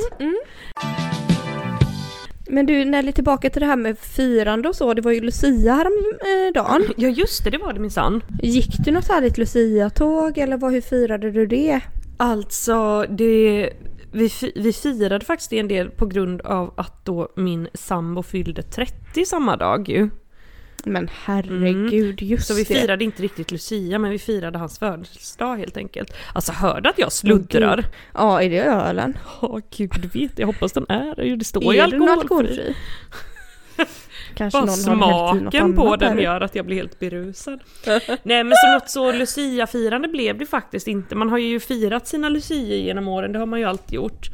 B: Men du, Nelly, tillbaka till det här med firande och så. Det var ju Lucia häromdagen.
A: Ja, just det, det var det minsann.
B: Gick du något härligt Lucia-tåg eller vad, hur firade du det?
A: Alltså, det... Vi, vi firade faktiskt det en del på grund av att då min sambo fyllde 30 samma dag ju.
B: Men herregud, just
A: Så vi
B: det.
A: firade inte riktigt Lucia, men vi firade hans födelsedag helt enkelt. Alltså hörde att jag sluddrar?
B: Ja, är det ölen?
A: Ja, gud vet, jag hoppas den är. Jo, Det står ju
B: är den
A: alkoholfri.
B: alkoholfri? Kanske
A: Bara smaken på den
B: där.
A: gör att jag blir helt berusad. Nej men så något så Lucia-firande blev det faktiskt inte. Man har ju firat sina Lucia genom åren, det har man ju alltid gjort.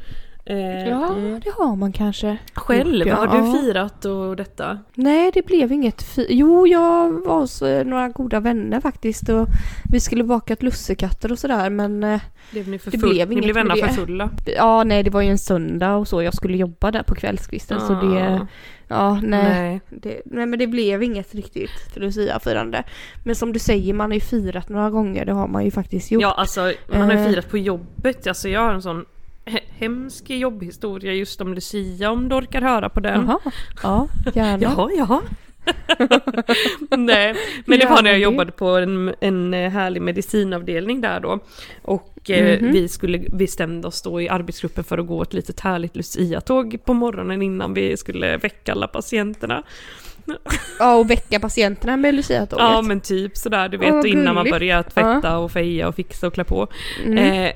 A: Eh,
B: Ja,
A: mm.
B: det har man kanske.
A: Själv,
B: Ja.
A: har du firat och detta?
B: Nej, det blev inget fi- Jo, jag var hos några goda vänner faktiskt och vi skulle baka ett lussekatter och sådär men eh,
A: Blev ni för
B: Det blev
A: Ni
B: inget
A: blev
B: med
A: vänner för fulla?
B: ja, nej, det var ju en söndag och så. Jag skulle jobba där på kvällskvisten så det,
A: Ah,
B: ja, nej.
A: nej.
B: Det, nej men det blev inget riktigt Lucia-firande. Men som du säger, man har ju firat några gånger, det har man ju faktiskt gjort.
A: Ja alltså man har ju
B: Eh.
A: firat på jobbet, alltså jag har en sån hemsk jobbhistoria just om Lucia om du orkar höra på den.
B: Jaha, ja, gärna.
A: Jaha, jaha. Nej, men det var när jag jobbade på en, en eh, härlig medicinavdelning där då. Och eh,
B: Mhm.
A: vi skulle, vi bestämde oss då i arbetsgruppen för att gå ett litet härligt Lucia-tåg på morgonen innan vi skulle väcka alla patienterna.
B: Ja, och väcka patienterna med Lucia-tåget.
A: Ja men typ sådär du vet, och innan man börjar tvätta och feja och fixa och klä på.
B: Mm.
A: Eh,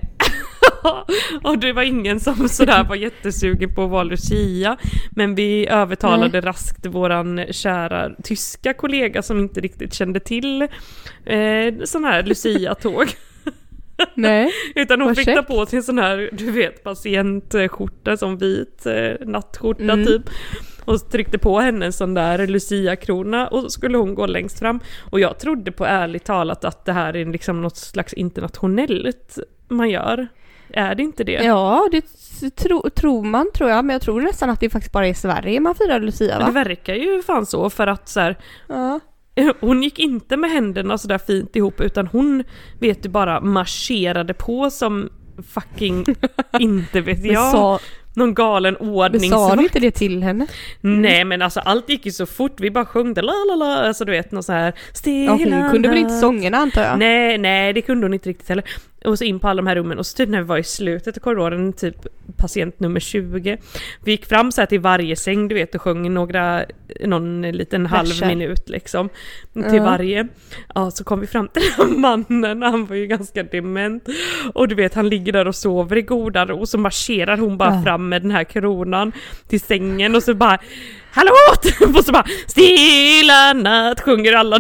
A: och det var ingen som sådär var jättesugen på att vara Lucia. Men vi övertalade raskt våran kära tyska kollega som inte riktigt kände till eh, sån här Lucia-tåg.
B: Nej.
A: Utan hon fick ta på sig en sån här, du vet, patientskjorta, som vit eh, nattskjorta
B: Mm.
A: typ. Och tryckte på henne en sån där Lucia-krona och så skulle hon gå längst fram. Och jag trodde på ärligt talat att det här är liksom något slags internationellt man gör. Är det inte det?
B: Ja, det tro, tror man tror jag, men jag tror nästan att det faktiskt bara är i Sverige man firar Lucia
A: Men det
B: va?
A: verkar ju fan så för att så här,
B: Ja.
A: hon gick inte med händerna sådär fint ihop utan hon vet du bara marscherade på som fucking inte vet jag.
B: sa,
A: Någon galen
B: men sa du inte det till henne?
A: Nej men alltså allt gick ju så fort, vi bara sjöng det la la la, alltså du vet någon så här
B: Ja, hon kunde väl inte sångerna antar jag?
A: Nej, nej det kunde hon inte riktigt heller. Och så in på alla de här rummen och så typ när vi var i slutet av korridoren, typ patient nummer 20. Vi gick fram så här till varje säng du vet och sjöng några, någon liten halv
B: Verser.
A: minut liksom. Till
B: Ja.
A: varje. Ja så kom vi fram till den här mannen, han var ju ganska dement. Och du vet han ligger där och sover i goda ro och så marscherar hon bara
B: Ja.
A: fram med den här kronan till sängen och så bara Hallå! Och så bara Stilla natt sjunger alla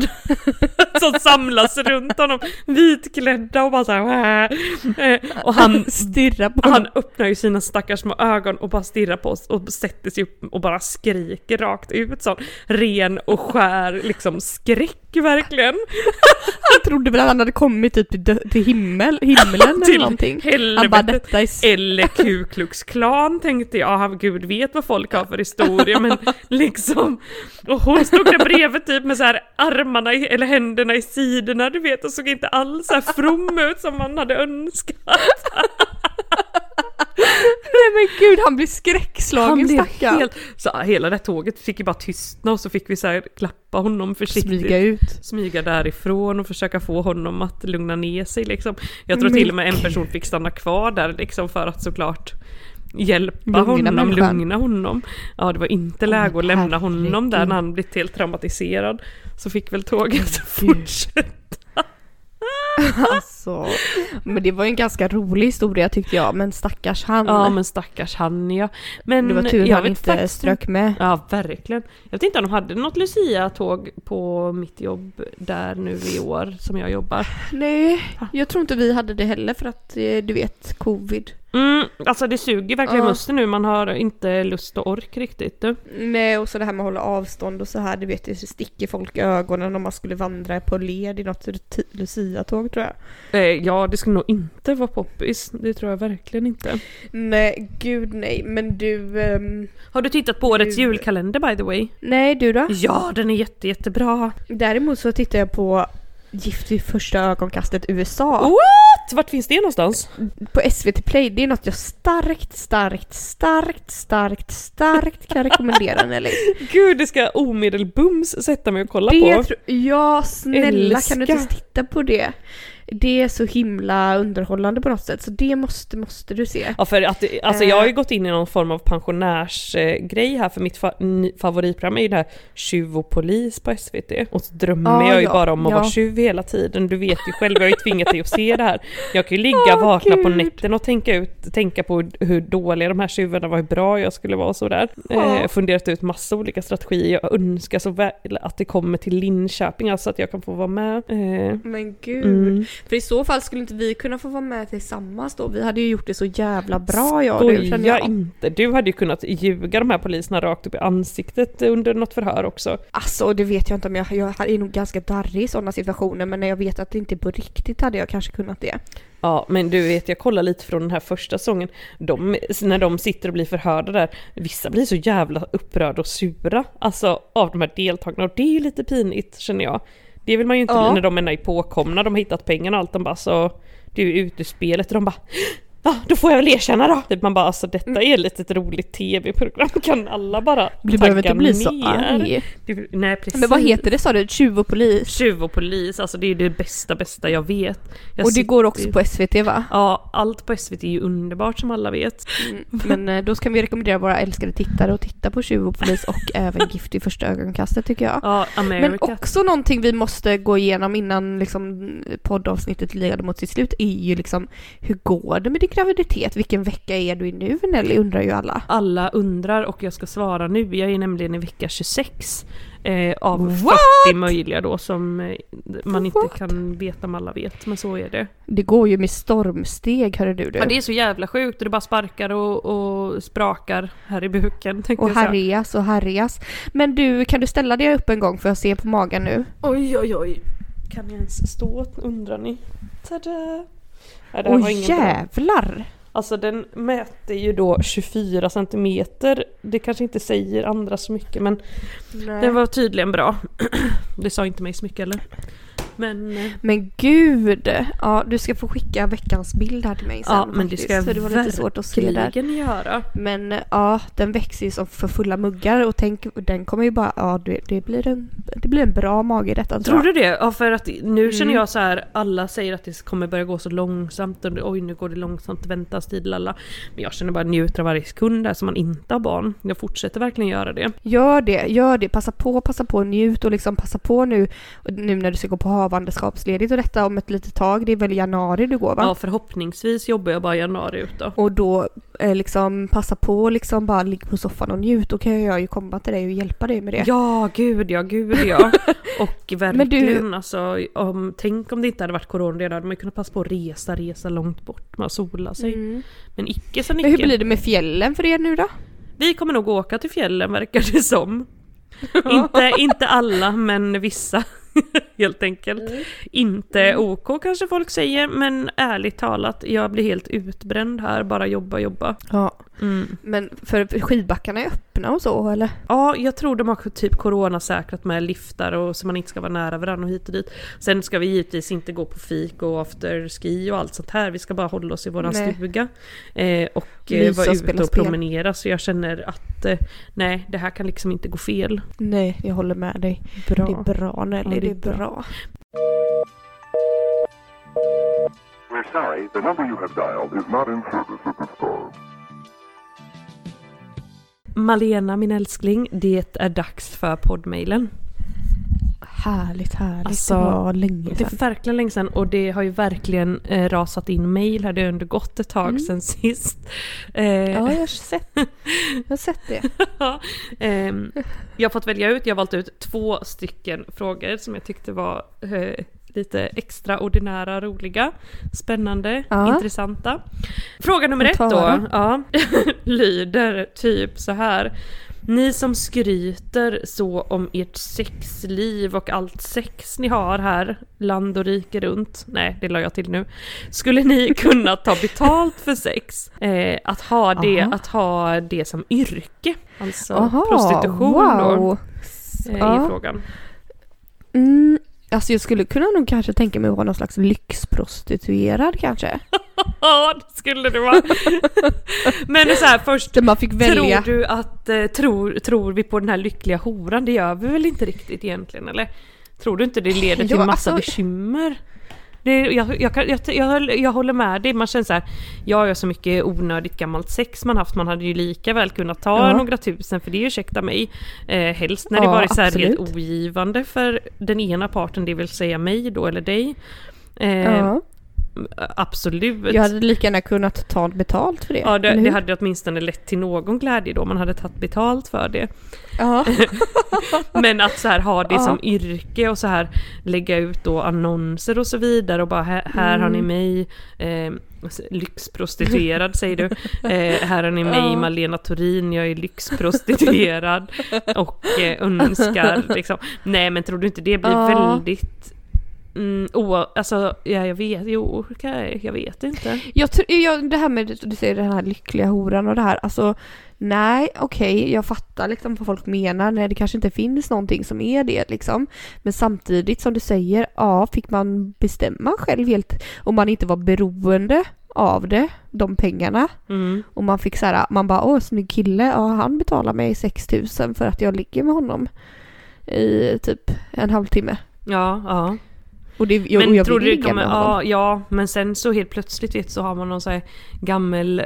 A: som samlas runt honom vitklädda och bara så här, "Äh." Och han,
B: Stirra på
A: han öppnar ju sina stackars små ögon och bara stirrar på oss och sätter sig upp och bara skriker rakt ut sån ren och skär liksom skräck verkligen.
B: Jag trodde väl att han hade kommit typ till, till himmel, himlen eller
A: Till
B: någonting. Han bara
A: helvetet.
B: detta är...
A: Eller Ku Klux Klan tänkte jag, gud vet vad folk har för historia men liksom Och hon stod där bredvid typ med så här armarna i, eller händerna i sidorna du vet och såg inte alls så här from ut som man hade önskat.
B: Nej men gud, han blir skräckslagen
A: blev
B: stackarn.
A: helt, så hela det tåget fick ju bara tystna och så fick vi så här klappa honom försiktigt.
B: Smyga ut.
A: smyga därifrån och försöka få honom att lugna ner sig liksom. Jag tror till och med en person fick stanna kvar där liksom för att såklart hjälpa
B: Lugna
A: honom,
B: människan.
A: lugna honom. Ja det var inte läge att lämna honom där när han blivit helt traumatiserad. Så fick väl tåget
B: Gud.
A: fortsätta.
B: Alltså. Men det var ju en ganska rolig historia tyckte jag, men stackars han.
A: Ja men stackars han ja. Men
B: det var tur
A: jag
B: han inte
A: faktiskt
B: strök med.
A: Ja verkligen. Jag vet inte om de hade något Lucia-tåg på mitt jobb där nu i år som jag jobbar.
B: Nej, jag tror inte vi hade det heller för att eh, du vet, covid.
A: Mm, alltså det suger verkligen
B: Ja.
A: musten nu, man har inte lust och ork riktigt. Du.
B: Nej, och så det här med att hålla avstånd och så här, du vet, det sticker folk i ögonen om man skulle vandra på led i något Lucia-tåg tror jag.
A: Eh, ja, det skulle nog inte vara poppis, det tror jag verkligen inte.
B: Nej, gud nej, men du... ehm,
A: Har du tittat på årets
B: Du-
A: julkalender by the way?
B: nej, du då?
A: Ja, den är jätte, jättebra.
B: Däremot så tittar jag på Gift vid första ögonkastet USA.
A: What? Vart finns det någonstans?
B: På SVT Play, det är något jag starkt, starkt, starkt, starkt, starkt kan rekommendera Nelly.
A: Gud, det ska jag omedelbums sätta mig och kolla
B: Det
A: på.
B: tro- ja, snälla kan du inte titta på det? Det är så himla underhållande på något sätt så det måste, måste du se.
A: Ja för att, alltså jag har ju gått in i någon form av pensionärsgrej här för mitt fa favoritprogram är ju det här Tjuv och polis på SVT. Och så drömmer
B: Ja,
A: jag ju
B: ja,
A: bara om att
B: ja.
A: vara tjuv hela tiden. Du vet ju själv, jag har ju tvingat dig att se det här. Jag kan ju ligga
B: Åh,
A: vakna på
B: Gud.
A: nätterna och tänka, ut, tänka på hur dåliga de här tjuvarna var, hur bra jag skulle vara och sådär.
B: Ja.
A: Eh, funderat ut massa olika strategier. Jag önskar så väl att det kommer till Linköping, alltså att jag kan få vara med. Eh,
B: Men gud.
A: mm.
B: För i så fall skulle inte vi kunna få vara med tillsammans då. Vi hade ju gjort det så jävla bra jag och du känner jag.
A: inte, du hade ju kunnat ljuga de här poliserna rakt upp i ansiktet under något förhör också.
B: Alltså det vet jag inte om jag, jag är nog ganska darrig i sådana situationer men när jag vet att det inte är på riktigt hade jag kanske kunnat det.
A: Ja, men du vet, jag kollar lite från den här första sången. De, när de sitter och blir förhörda där, vissa blir så jävla upprörda och sura, alltså av de här deltagarna. Och det är ju lite pinigt, känner jag. Det vill man ju inte
B: Ja.
A: bli när de är påkomna, de har hittat pengarna och allt, de bara så... Det är ute ur spelet och de bara Ja, då får jag väl erkänna då. Typ man bara alltså detta är lite ett roligt tv-program, kan alla bara
B: Du behöver
A: tagga
B: inte bli så
A: ner?
B: arg.
A: Du, nej precis.
B: Men vad heter det sa du? Tjuv och polis?
A: Tjuv och polis, alltså det är det bästa bästa jag vet. Jag
B: Och det
A: sitter
B: går också på SVT va?
A: Ja, allt på SVT är ju underbart som alla vet.
B: Mm. Men eh, då ska vi rekommendera våra älskade tittare att titta på Tjuv och polis och även Gift i första ögonkastet tycker jag.
A: Ja,
B: Men
A: America.
B: också någonting vi måste gå igenom innan liksom, poddavsnittet lider mot sitt slut är ju liksom hur går det med din graviditet? Vilken vecka är du i nu Nelly undrar ju alla.
A: Alla undrar och jag ska svara nu. Jag är nämligen i vecka 26 eh, av
B: What?
A: 40 möjliga då som eh, man inte
B: What?
A: kan veta om alla vet. Men så är det.
B: Det går ju med stormsteg hörru du. du.
A: Ja, det är så jävla sjukt och det bara sparkar och, och sprakar här i buken.
B: och
A: jag
B: härjas och härjas. Men du, kan du ställa dig upp en gång för att se på magen nu?
A: Oj, oj, oj. Kan jag ens stå undrar ni? Tada! Ja, det här var
B: Åh
A: bra.
B: jävlar!
A: Alltså den mäter ju då 24 centimeter. Det kanske inte säger andra så mycket men den var tydligen bra. Det sa inte mig så mycket eller? Men, eh,
B: Men gud! Ja, du ska få skicka veckans bild här till mig sen
A: ja, men det
B: faktiskt,
A: ska jag
B: det var lite svårt att se där.
A: göra.
B: Men ja, den växer ju som för fulla muggar och tänk, den kommer ju bara, ja det, det, blir, en, det blir en bra mage i detta
A: Tror du det? Ja för att nu
B: Mm.
A: känner jag så här, alla säger att det kommer börja gå så långsamt och oj nu går det långsamt, väntas tid, lalla. Men jag känner bara njuter av varje sekund där som man inte har barn. Jag fortsätter verkligen göra det.
B: Gör det, gör det, passa på, passa på, njut och liksom passa på nu, nu när du ska gå på havandeskapsledigt och detta om ett litet tag, det är väl januari du går va?
A: Ja förhoppningsvis jobbar jag bara januari ut då.
B: Och då eh, liksom passa på liksom bara ligga på soffan och njut, då kan jag ju komma till dig och hjälpa dig med det.
A: Ja, gud ja, gud ja. Och
B: Men
A: verkligen alltså, om, tänk om det inte hade varit corona redan, man kunnat passa på att resa, resa långt bort att sola sig.
B: Mm.
A: Men icke så
B: Men hur
A: icke.
B: blir det med fjällen för er nu då?
A: Vi kommer nog åka till fjällen verkar det som. inte, inte alla, men vissa. Helt enkelt. Inte OK kanske folk säger, men ärligt talat, jag blir helt utbränd här, bara jobba, jobba.
B: Ja.
A: Mm.
B: Men för skidbackarna är öppna och så eller?
A: Ja, jag tror de har typ coronasäkrat med liftar och så man inte ska vara nära varandra och hit och dit. Sen ska vi givetvis inte gå på fik och afterski och allt sånt här. Vi ska bara hålla oss i våran
B: Nej.
A: stuga. Eh, och eh,
B: Mysa
A: vara
B: och
A: ute och
B: spel.
A: promenera. Så jag känner att eh, nej, det här kan liksom inte gå fel.
B: Nej, jag håller med dig.
A: Bra.
B: Det är bra Nelly,
A: Ja,
B: det är bra.
D: We're sorry, the number you have dialed is not in service at this time.
A: Malena, min älskling, det är dags för poddmailen.
B: Härligt, härligt.
A: Alltså,
B: det var länge
A: Det är
B: sedan.
A: verkligen länge sedan och det har ju verkligen eh, rasat in mail här. Det har ändå gått ett tag
B: Mm.
A: sedan sist. Eh,
B: Ja, jag har sett, jag har sett det.
A: Ehm, jag har fått välja ut, jag har valt ut två stycken frågor som jag tyckte var eh, lite extraordinära, roliga, spännande,
B: Ja.
A: intressanta. Fråga nummer ett då, ja, lyder typ så här. Ni som skryter så om ert sexliv och allt sex ni har här, land och rike runt. Nej, det la jag till nu. Skulle ni kunna ta betalt för sex? Eh, att, ha det,
B: Aha.
A: att ha det som yrke? Alltså
B: Aha,
A: prostitution då,
B: wow.
A: eh,
B: Ja.
A: är frågan.
B: Mm, alltså jag skulle kunna nog kanske tänka mig att vara någon slags lyxprostituerad kanske.
A: Ja, det skulle det vara. Men så här, först
B: man fick välja.
A: Tror du att, eh, tror, tror vi på den här lyckliga horan? Det gör vi väl inte riktigt egentligen eller? Tror du inte det leder till
B: Ja,
A: massa
B: alltså-
A: bekymmer? Det, jag, jag, jag, jag, jag håller med dig. Man känner så här, jag har så mycket onödigt gammalt sex man haft. Man hade ju lika väl kunnat ta
B: Ja.
A: några tusen för det ursäkta mig. Eh, helst när det
B: Ja,
A: varit så här helt ogivande för den ena parten, det vill säga mig då eller dig. Eh,
B: Ja.
A: Absolut.
B: Jag hade lika gärna kunnat ta betalt för det.
A: Ja, det, det hade åtminstone lett till någon glädje då man hade tagit betalt för det.
B: Ja.
A: Men att så här ha det
B: Ja.
A: som yrke och så här lägga ut då annonser och så vidare och bara här, här har ni
B: Mm.
A: mig, eh, lyxprostituerad säger du, eh, här har ni mig
B: Ja.
A: Malena Torin, jag är lyxprostituerad och eh, önskar liksom. Nej men tror du inte det blir
B: Ja.
A: väldigt Mm, o, alltså, ja jag vet, jo, okej, jag vet inte.
B: Jag, jag, det här med, du säger den här lyckliga horan och det här, alltså nej okej jag fattar liksom vad folk menar, nej det kanske inte finns någonting som är det liksom. Men samtidigt som du säger, ja fick man bestämma själv helt om man inte var beroende av det, de pengarna.
A: Mm.
B: Och man fick så här, man bara åh snygg kille, ja han betalar mig 6000 för att jag ligger med honom i typ en halvtimme.
A: Ja, ja.
B: Och, det, jag, och
A: Men
B: jag
A: tror du det kommer, ja, ja, men sen så helt plötsligt vet så har man någon så här gammel, eh,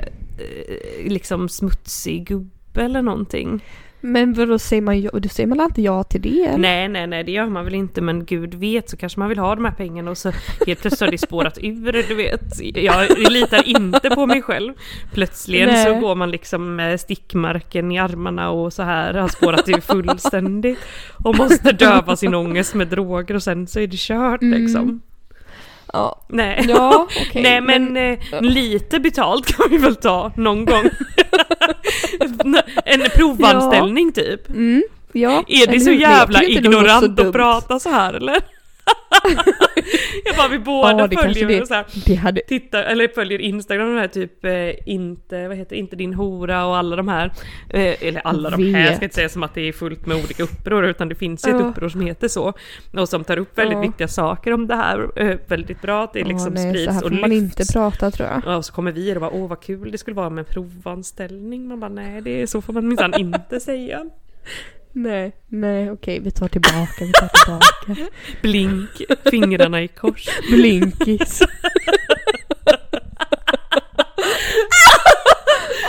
A: liksom smutsig gubbe eller någonting.
B: Men vadå säger man, då säger man alltid ja till det? eller?
A: Nej, nej, nej, det gör man väl inte, men gud vet så kanske man vill ha de här pengarna och så helt plötsligt har det spårat ur, du vet. Jag litar inte på mig själv. Plötsligen
B: Nej.
A: så går man liksom med stickmärken i armarna och så här har spårat ur fullständigt. Och måste döva sin ångest med droger och sen så är det kört
B: Mm. Ja,
A: Nej.
B: ja okej.
A: Nej men, eh, lite betalt kan vi väl ta någon gång. en provanställning typ.
B: Mm, ja.
A: Är det så?
B: Men
A: jävla ignorant att prata så här eller? jag bara vi båda
B: Ja,
A: följer
B: det.
A: så här,
B: Det hade...
A: titta, eller följer Instagram de här typ eh, inte, vad heter inte din hora och alla de här. Eh, eller alla de här, jag ska
B: vet.
A: inte säga som att det är fullt med olika uppror utan det finns ju ett
B: Ja.
A: uppror som heter så. Och som tar upp väldigt
B: Ja.
A: viktiga saker om det här. Eh, väldigt bra att det liksom
B: Åh, nej, så
A: sprids
B: här
A: och
B: får man
A: lyfts.
B: inte prata tror jag.
A: Ja, och så kommer vi och bara åh vad kul det skulle vara med en provanställning. Man bara nej det är så får man minsann inte säga.
B: Nej, nej okej vi tar tillbaka, vi tar tillbaka.
A: Blink, fingrarna i kors.
B: Blinkis.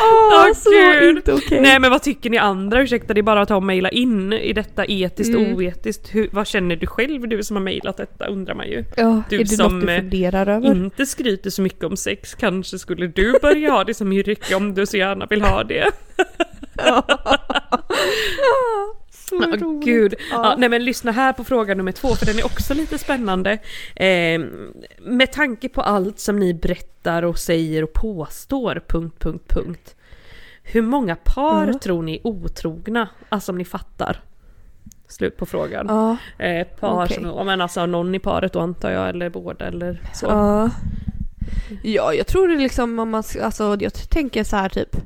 A: Åh,
B: Åh, så
A: gud.
B: inte okej.
A: Nej men vad tycker ni andra? Ursäkta det är bara att ta och mejla in i detta etiskt och
B: Mm.
A: oetiskt. Hur, vad känner du själv du som har mejlat detta undrar man ju.
B: Ja,
A: Du
B: är det
A: som,
B: något du
A: eh,
B: funderar över?
A: Inte skryter så mycket om sex, kanske skulle du börja ha det som yrke om du så gärna vill ha det. Ja,
B: roligt.
A: Gud. Ja.
B: Ja.
A: nej men lyssna här på fråga nummer två för den är också lite spännande. Eh, med tanke på allt som ni berättar och säger och påstår... Punkt, punkt, punkt. Hur många par
B: Ja.
A: tror ni är otrogna? Alltså om ni fattar. Slut på frågan.
B: Ja,
A: Eh, par
B: Okej.
A: som, men alltså någon i paret då antar jag eller båda eller så.
B: ja. Ja, jag tror det liksom om man, alltså jag tänker så här typ,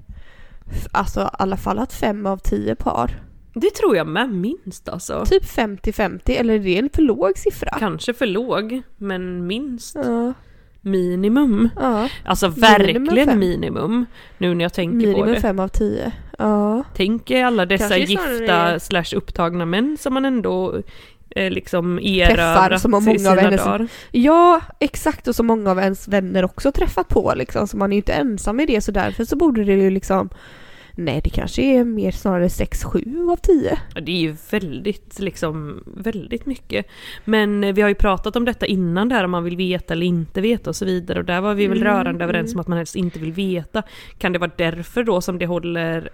B: alltså i alla fall att fem av tio par.
A: Det tror jag med minst alltså.
B: Typ 50-50, eller är det en för låg siffra?
A: Kanske för låg, men minst
B: Ja,
A: minimum.
B: ja.
A: Alltså
B: Minimum
A: verkligen
B: fem.
A: minimum. Nu när jag tänker på
B: minimum
A: det.
B: fem av tio. Ja.
A: Tänk alla dessa gifta slash upptagna män som man ändå eh, liksom
B: Träffar, som har många av hennes-
A: dagar.
B: Ja, exakt och så många av ens vänner också träffat på liksom, så man är ju inte ensam i det så därför så borde det ju liksom Nej, det kanske är mer snarare 6-7 av 10.
A: Ja, Det är ju väldigt, liksom, väldigt mycket. Men eh, vi har ju pratat om detta innan där om man vill veta eller inte veta och så vidare. Och där var vi väl
B: Mm,
A: rörande överens
B: mm.
A: om att man helst inte vill veta. Kan det vara därför då som det håller...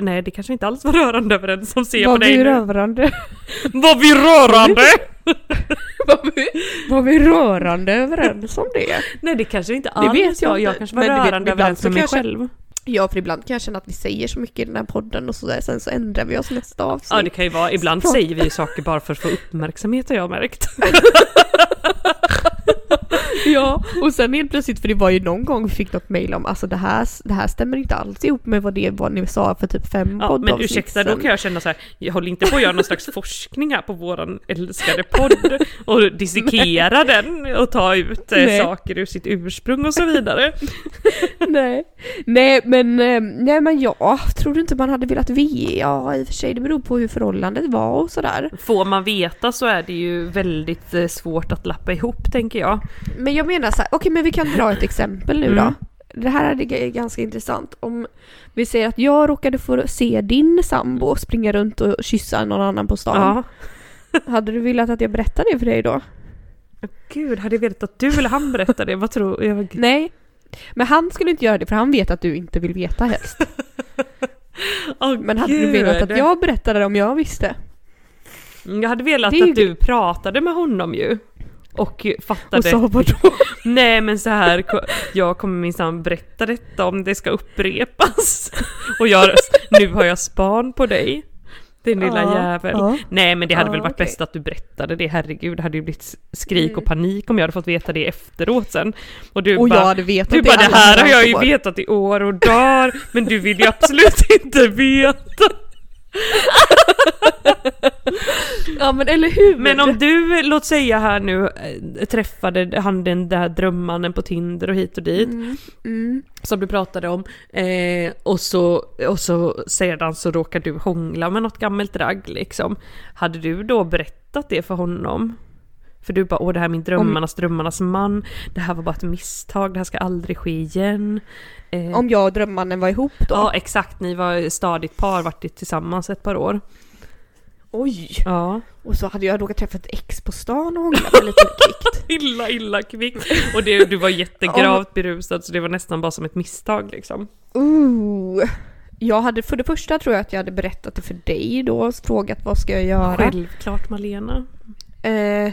A: Nej, det kanske inte alls var rörande överens som ser på
B: Var
A: dig
B: vi
A: nu.
B: rörande?
A: Var vi rörande?
B: var, vi, var vi rörande överens om det?
A: Nej, det kanske inte
B: Det
A: alls
B: vet jag.
A: Jag
B: inte.
A: kanske var
B: Men vet,
A: rörande överens
B: så
A: med mig själv.
B: Ja, för ibland kan jag känna att vi säger så mycket i den här podden och sådär, sen så ändrar vi oss nästa avsnitt.
A: Ja, det kan ju vara. Ibland säger vi saker bara för att få uppmärksamhet har jag märkt.
B: Ja, och sen helt plötsligt, för det var ju någon gång vi fick något mail om alltså det här, det här stämmer inte alls ihop med vad det var ni sa för typ fem
A: Ja, men ursäkta, då kan jag känna så här, jag håller inte på att göra någon slags forskning här på våran älskade podd och dissekera den och ta ut eh, saker ur sitt ursprung och så vidare.
B: nej. nej, men, eh, nej men ja, tror du inte man hade velat ve? Ja, i och för sig, det beror på hur förhållandet var och sådär.
A: Får man veta så är det ju väldigt eh, svårt att lappa ihop tänker jag.
B: Men jag menar så här, okej men vi kan dra ett exempel nu
A: Mm.
B: då. Det här är ganska intressant. Om vi säger att jag råkade få se din sambo springa runt och kyssa någon annan på stan.
A: Ja.
B: Hade du velat att jag berättade det för dig då?
A: Gud, hade jag vetat att du eller han berättade det? Vad tror jag?
B: Nej. Men han skulle inte göra det för han vet att du inte vill veta helst.
A: Åh,
B: Men hade du
A: Gud.
B: velat att jag berättade det om jag visste?
A: Jag hade velat att du pratade med honom ju. Och fattade...
B: Och sa vadå?
A: Nej men så här, jag kommer minsann berätta detta om det ska upprepas. Och jag, nu har jag span på dig. Din lilla
B: Ja,
A: jävel.
B: ja.
A: Nej men det hade
B: Ja,
A: väl varit
B: okej.
A: bäst att du berättade det, herregud. Det hade ju blivit skrik
B: Mm.
A: och panik om jag hade fått veta det efteråt sen. Och du
B: Och jag
A: bara,
B: hade vetat
A: du bara det här har jag ju
B: år."
A: vetat i år och dagar, men du vill ju absolut inte veta.
B: Ja men eller hur?
A: Men om du, låt säga här nu, eh, träffade han den där drömmannen på Tinder och hit och dit,
B: Mm, mm.
A: som du pratade om, eh, och, så, och så sedan så råkar du hångla med något gammalt ragg liksom. Hade du då berättat det för honom? För du bara, åh det här är min drömmarnas drömmarnas man, det här var bara ett misstag, det här ska aldrig ske igen. Eh,
B: Om jag och drömmannen var ihop då?
A: Ja exakt, ni var stadigt par, varit tillsammans ett par år.
B: Oj!
A: Ja.
B: Och så hade jag råkat träffa ett ex på stan och hånglat lite kvickt.
A: Illa, illa kvickt. Och det, du var jättegravt berusad så det var nästan bara som ett misstag liksom.
B: Ooh. Jag hade, för det första tror jag att jag hade berättat det för dig då, frågat vad ska jag göra?
A: Självklart Malena.
B: Eh,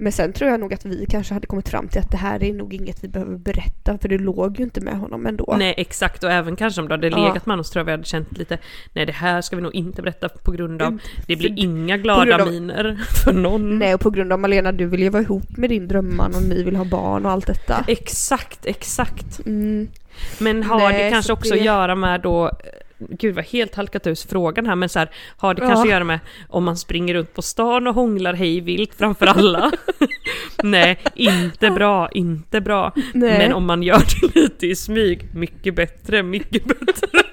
B: men sen tror jag nog att vi kanske hade kommit fram till att det här är nog inget vi behöver berätta för det låg ju inte med honom ändå.
A: Nej exakt och även kanske om du hade
B: Ja.
A: legat med honom så tror jag vi hade känt lite Nej det här ska vi nog inte berätta på grund av
B: Mm,
A: Det blir
B: för-
A: inga glada
B: av-
A: miner för någon.
B: Nej och på grund av Malena, du vill ju vara ihop med din drömman och ni vill ha barn och allt detta.
A: Exakt, exakt.
B: Mm.
A: Men har
B: Nej,
A: det kanske
B: så
A: också
B: det-
A: att göra med då Gud vad helt halkat ur frågan här men så här, har det
B: Ja.
A: kanske att göra med om man springer runt på stan och hånglar hej vilt framför alla? Nej, inte bra, inte bra.
B: Nej.
A: Men om man gör det lite i smyg, mycket bättre, mycket bättre.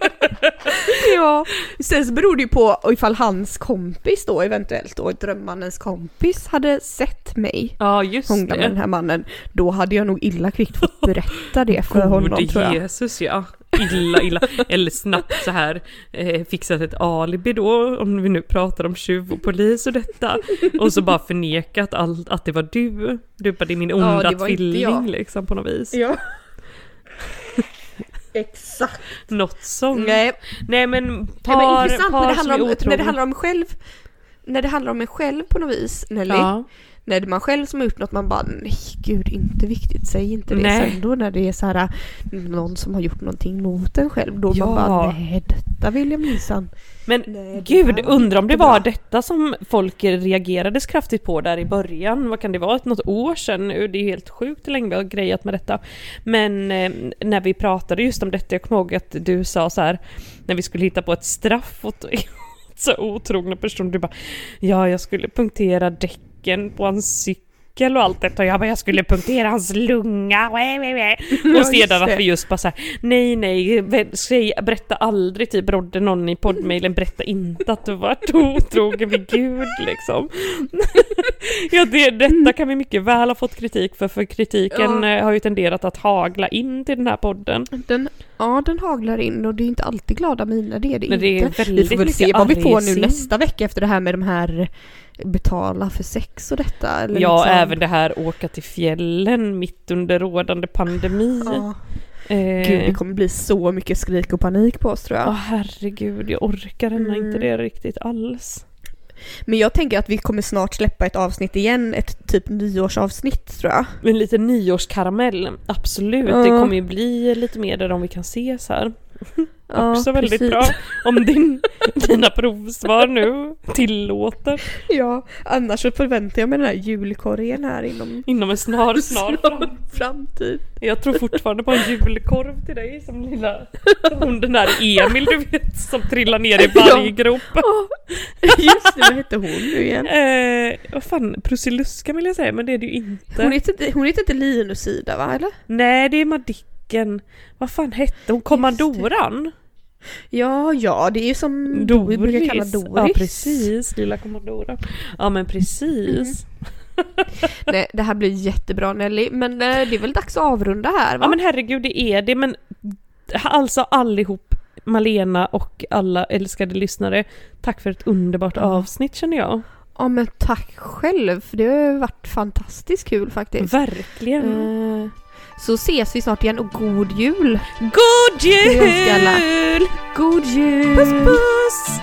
B: Ja, sen så beror det ju på ifall hans kompis då eventuellt då, drömmannens kompis hade sett mig
A: Ja just
B: hångla med den här mannen. Då hade jag nog illa kvickt fått berätta det för honom
A: Gode
B: tror jag.
A: Jesus ja. Illa, illa. Eller snabbt så här eh, fixat ett alibi då, om vi nu pratar om tjuv och polis och detta. Och så bara förnekat allt, att det var du. Du bara, det är min onda
B: det var inte
A: tvilling
B: jag.
A: liksom på något vis.
B: Ja. Exakt.
A: Något sånt.
B: Nej,
A: Nej men par,
B: men intressant
A: par
B: när det, handlar om, när det handlar om själv när det handlar om en själv på något vis, Nelly.
A: Ja.
B: När det är man själv som har gjort något man bara nej gud inte viktigt, säg inte det.
A: Nej.
B: Sen då när det är så här någon som har gjort någonting mot en själv då
A: Ja.
B: man bara nej detta vill jag minsann.
A: Men
B: Nej,
A: gud, undrar om det var
B: bra.
A: detta som folk reagerade så kraftigt på där i början. Vad kan det vara? Ett något år sedan nu? Det är helt sjukt hur länge vi har grejat med detta. Men eh, när vi pratade just om detta, jag kommer ihåg att du sa så här när vi skulle hitta på ett straff åt så otrogna personer. Du bara ja, jag skulle punktera däcken på hans cykel och allt detta. Och jag bara jag skulle punktera hans lunga. Och sedan att vi just bara såhär, nej nej, säg, berätta aldrig typ rådde någon i poddmailen, berätta inte att du varit otrogen vid gud liksom. ja, det, detta kan vi mycket väl ha fått kritik för, för kritiken
B: Ja.
A: eh, har ju tenderat att hagla in till den här podden.
B: Den, ja den haglar in och det är inte alltid glada miner, det är det
A: Men det är
B: inte. Vi
A: väldigt
B: får väl se vad vi får nu nästa vecka efter det här med de här betala för sex och detta. Eller
A: Ja,
B: liksom.
A: även det här åka till fjällen mitt under rådande pandemi.
B: Ja.
A: Eh,
B: Gud, det kommer bli så mycket skrik och panik på oss tror jag.
A: Åh herregud, jag orkar ändå
B: Mm.
A: inte det riktigt alls.
B: Men jag tänker att vi kommer snart släppa ett avsnitt igen, ett typ nyårsavsnitt tror jag.
A: Men lite nyårskaramell, absolut.
B: Ja.
A: Det kommer ju bli lite mer där om vi kan ses här. Också väldigt
B: precis.
A: bra. Om din, dina provsvar nu tillåter.
B: Ja, annars så förväntar jag mig den här julkorgen här inom
A: Inom en snar, snar fram.
B: framtid.
A: Jag tror fortfarande på en julkorv till dig som lilla... Hon den där Emil du vet som trillar ner i varggropen.
B: Just det, vad hette hon nu igen?
A: Eh, vad fan, Prussiluska vill jag säga men det är det ju inte.
B: Hon heter inte, hon heter inte Linusida va eller?
A: Nej det är Madicken. Vad fan hette hon? Kommandoran?
B: Ja, ja, det är ju som Do- vi brukar kalla Doris.
A: Ja precis, lilla kommandoran. Ja men precis.
B: Nej, det här blir jättebra Nelly, men eh, det är väl dags att avrunda här va?
A: Ja men herregud det är det men alltså allihop Malena och alla älskade lyssnare. Tack för ett underbart avsnitt känner jag.
B: Ja men tack själv, för det har varit fantastiskt kul faktiskt.
A: Verkligen.
B: Eh, så ses vi snart igen och god jul!
A: God jul!
B: God jul!
A: Puss puss!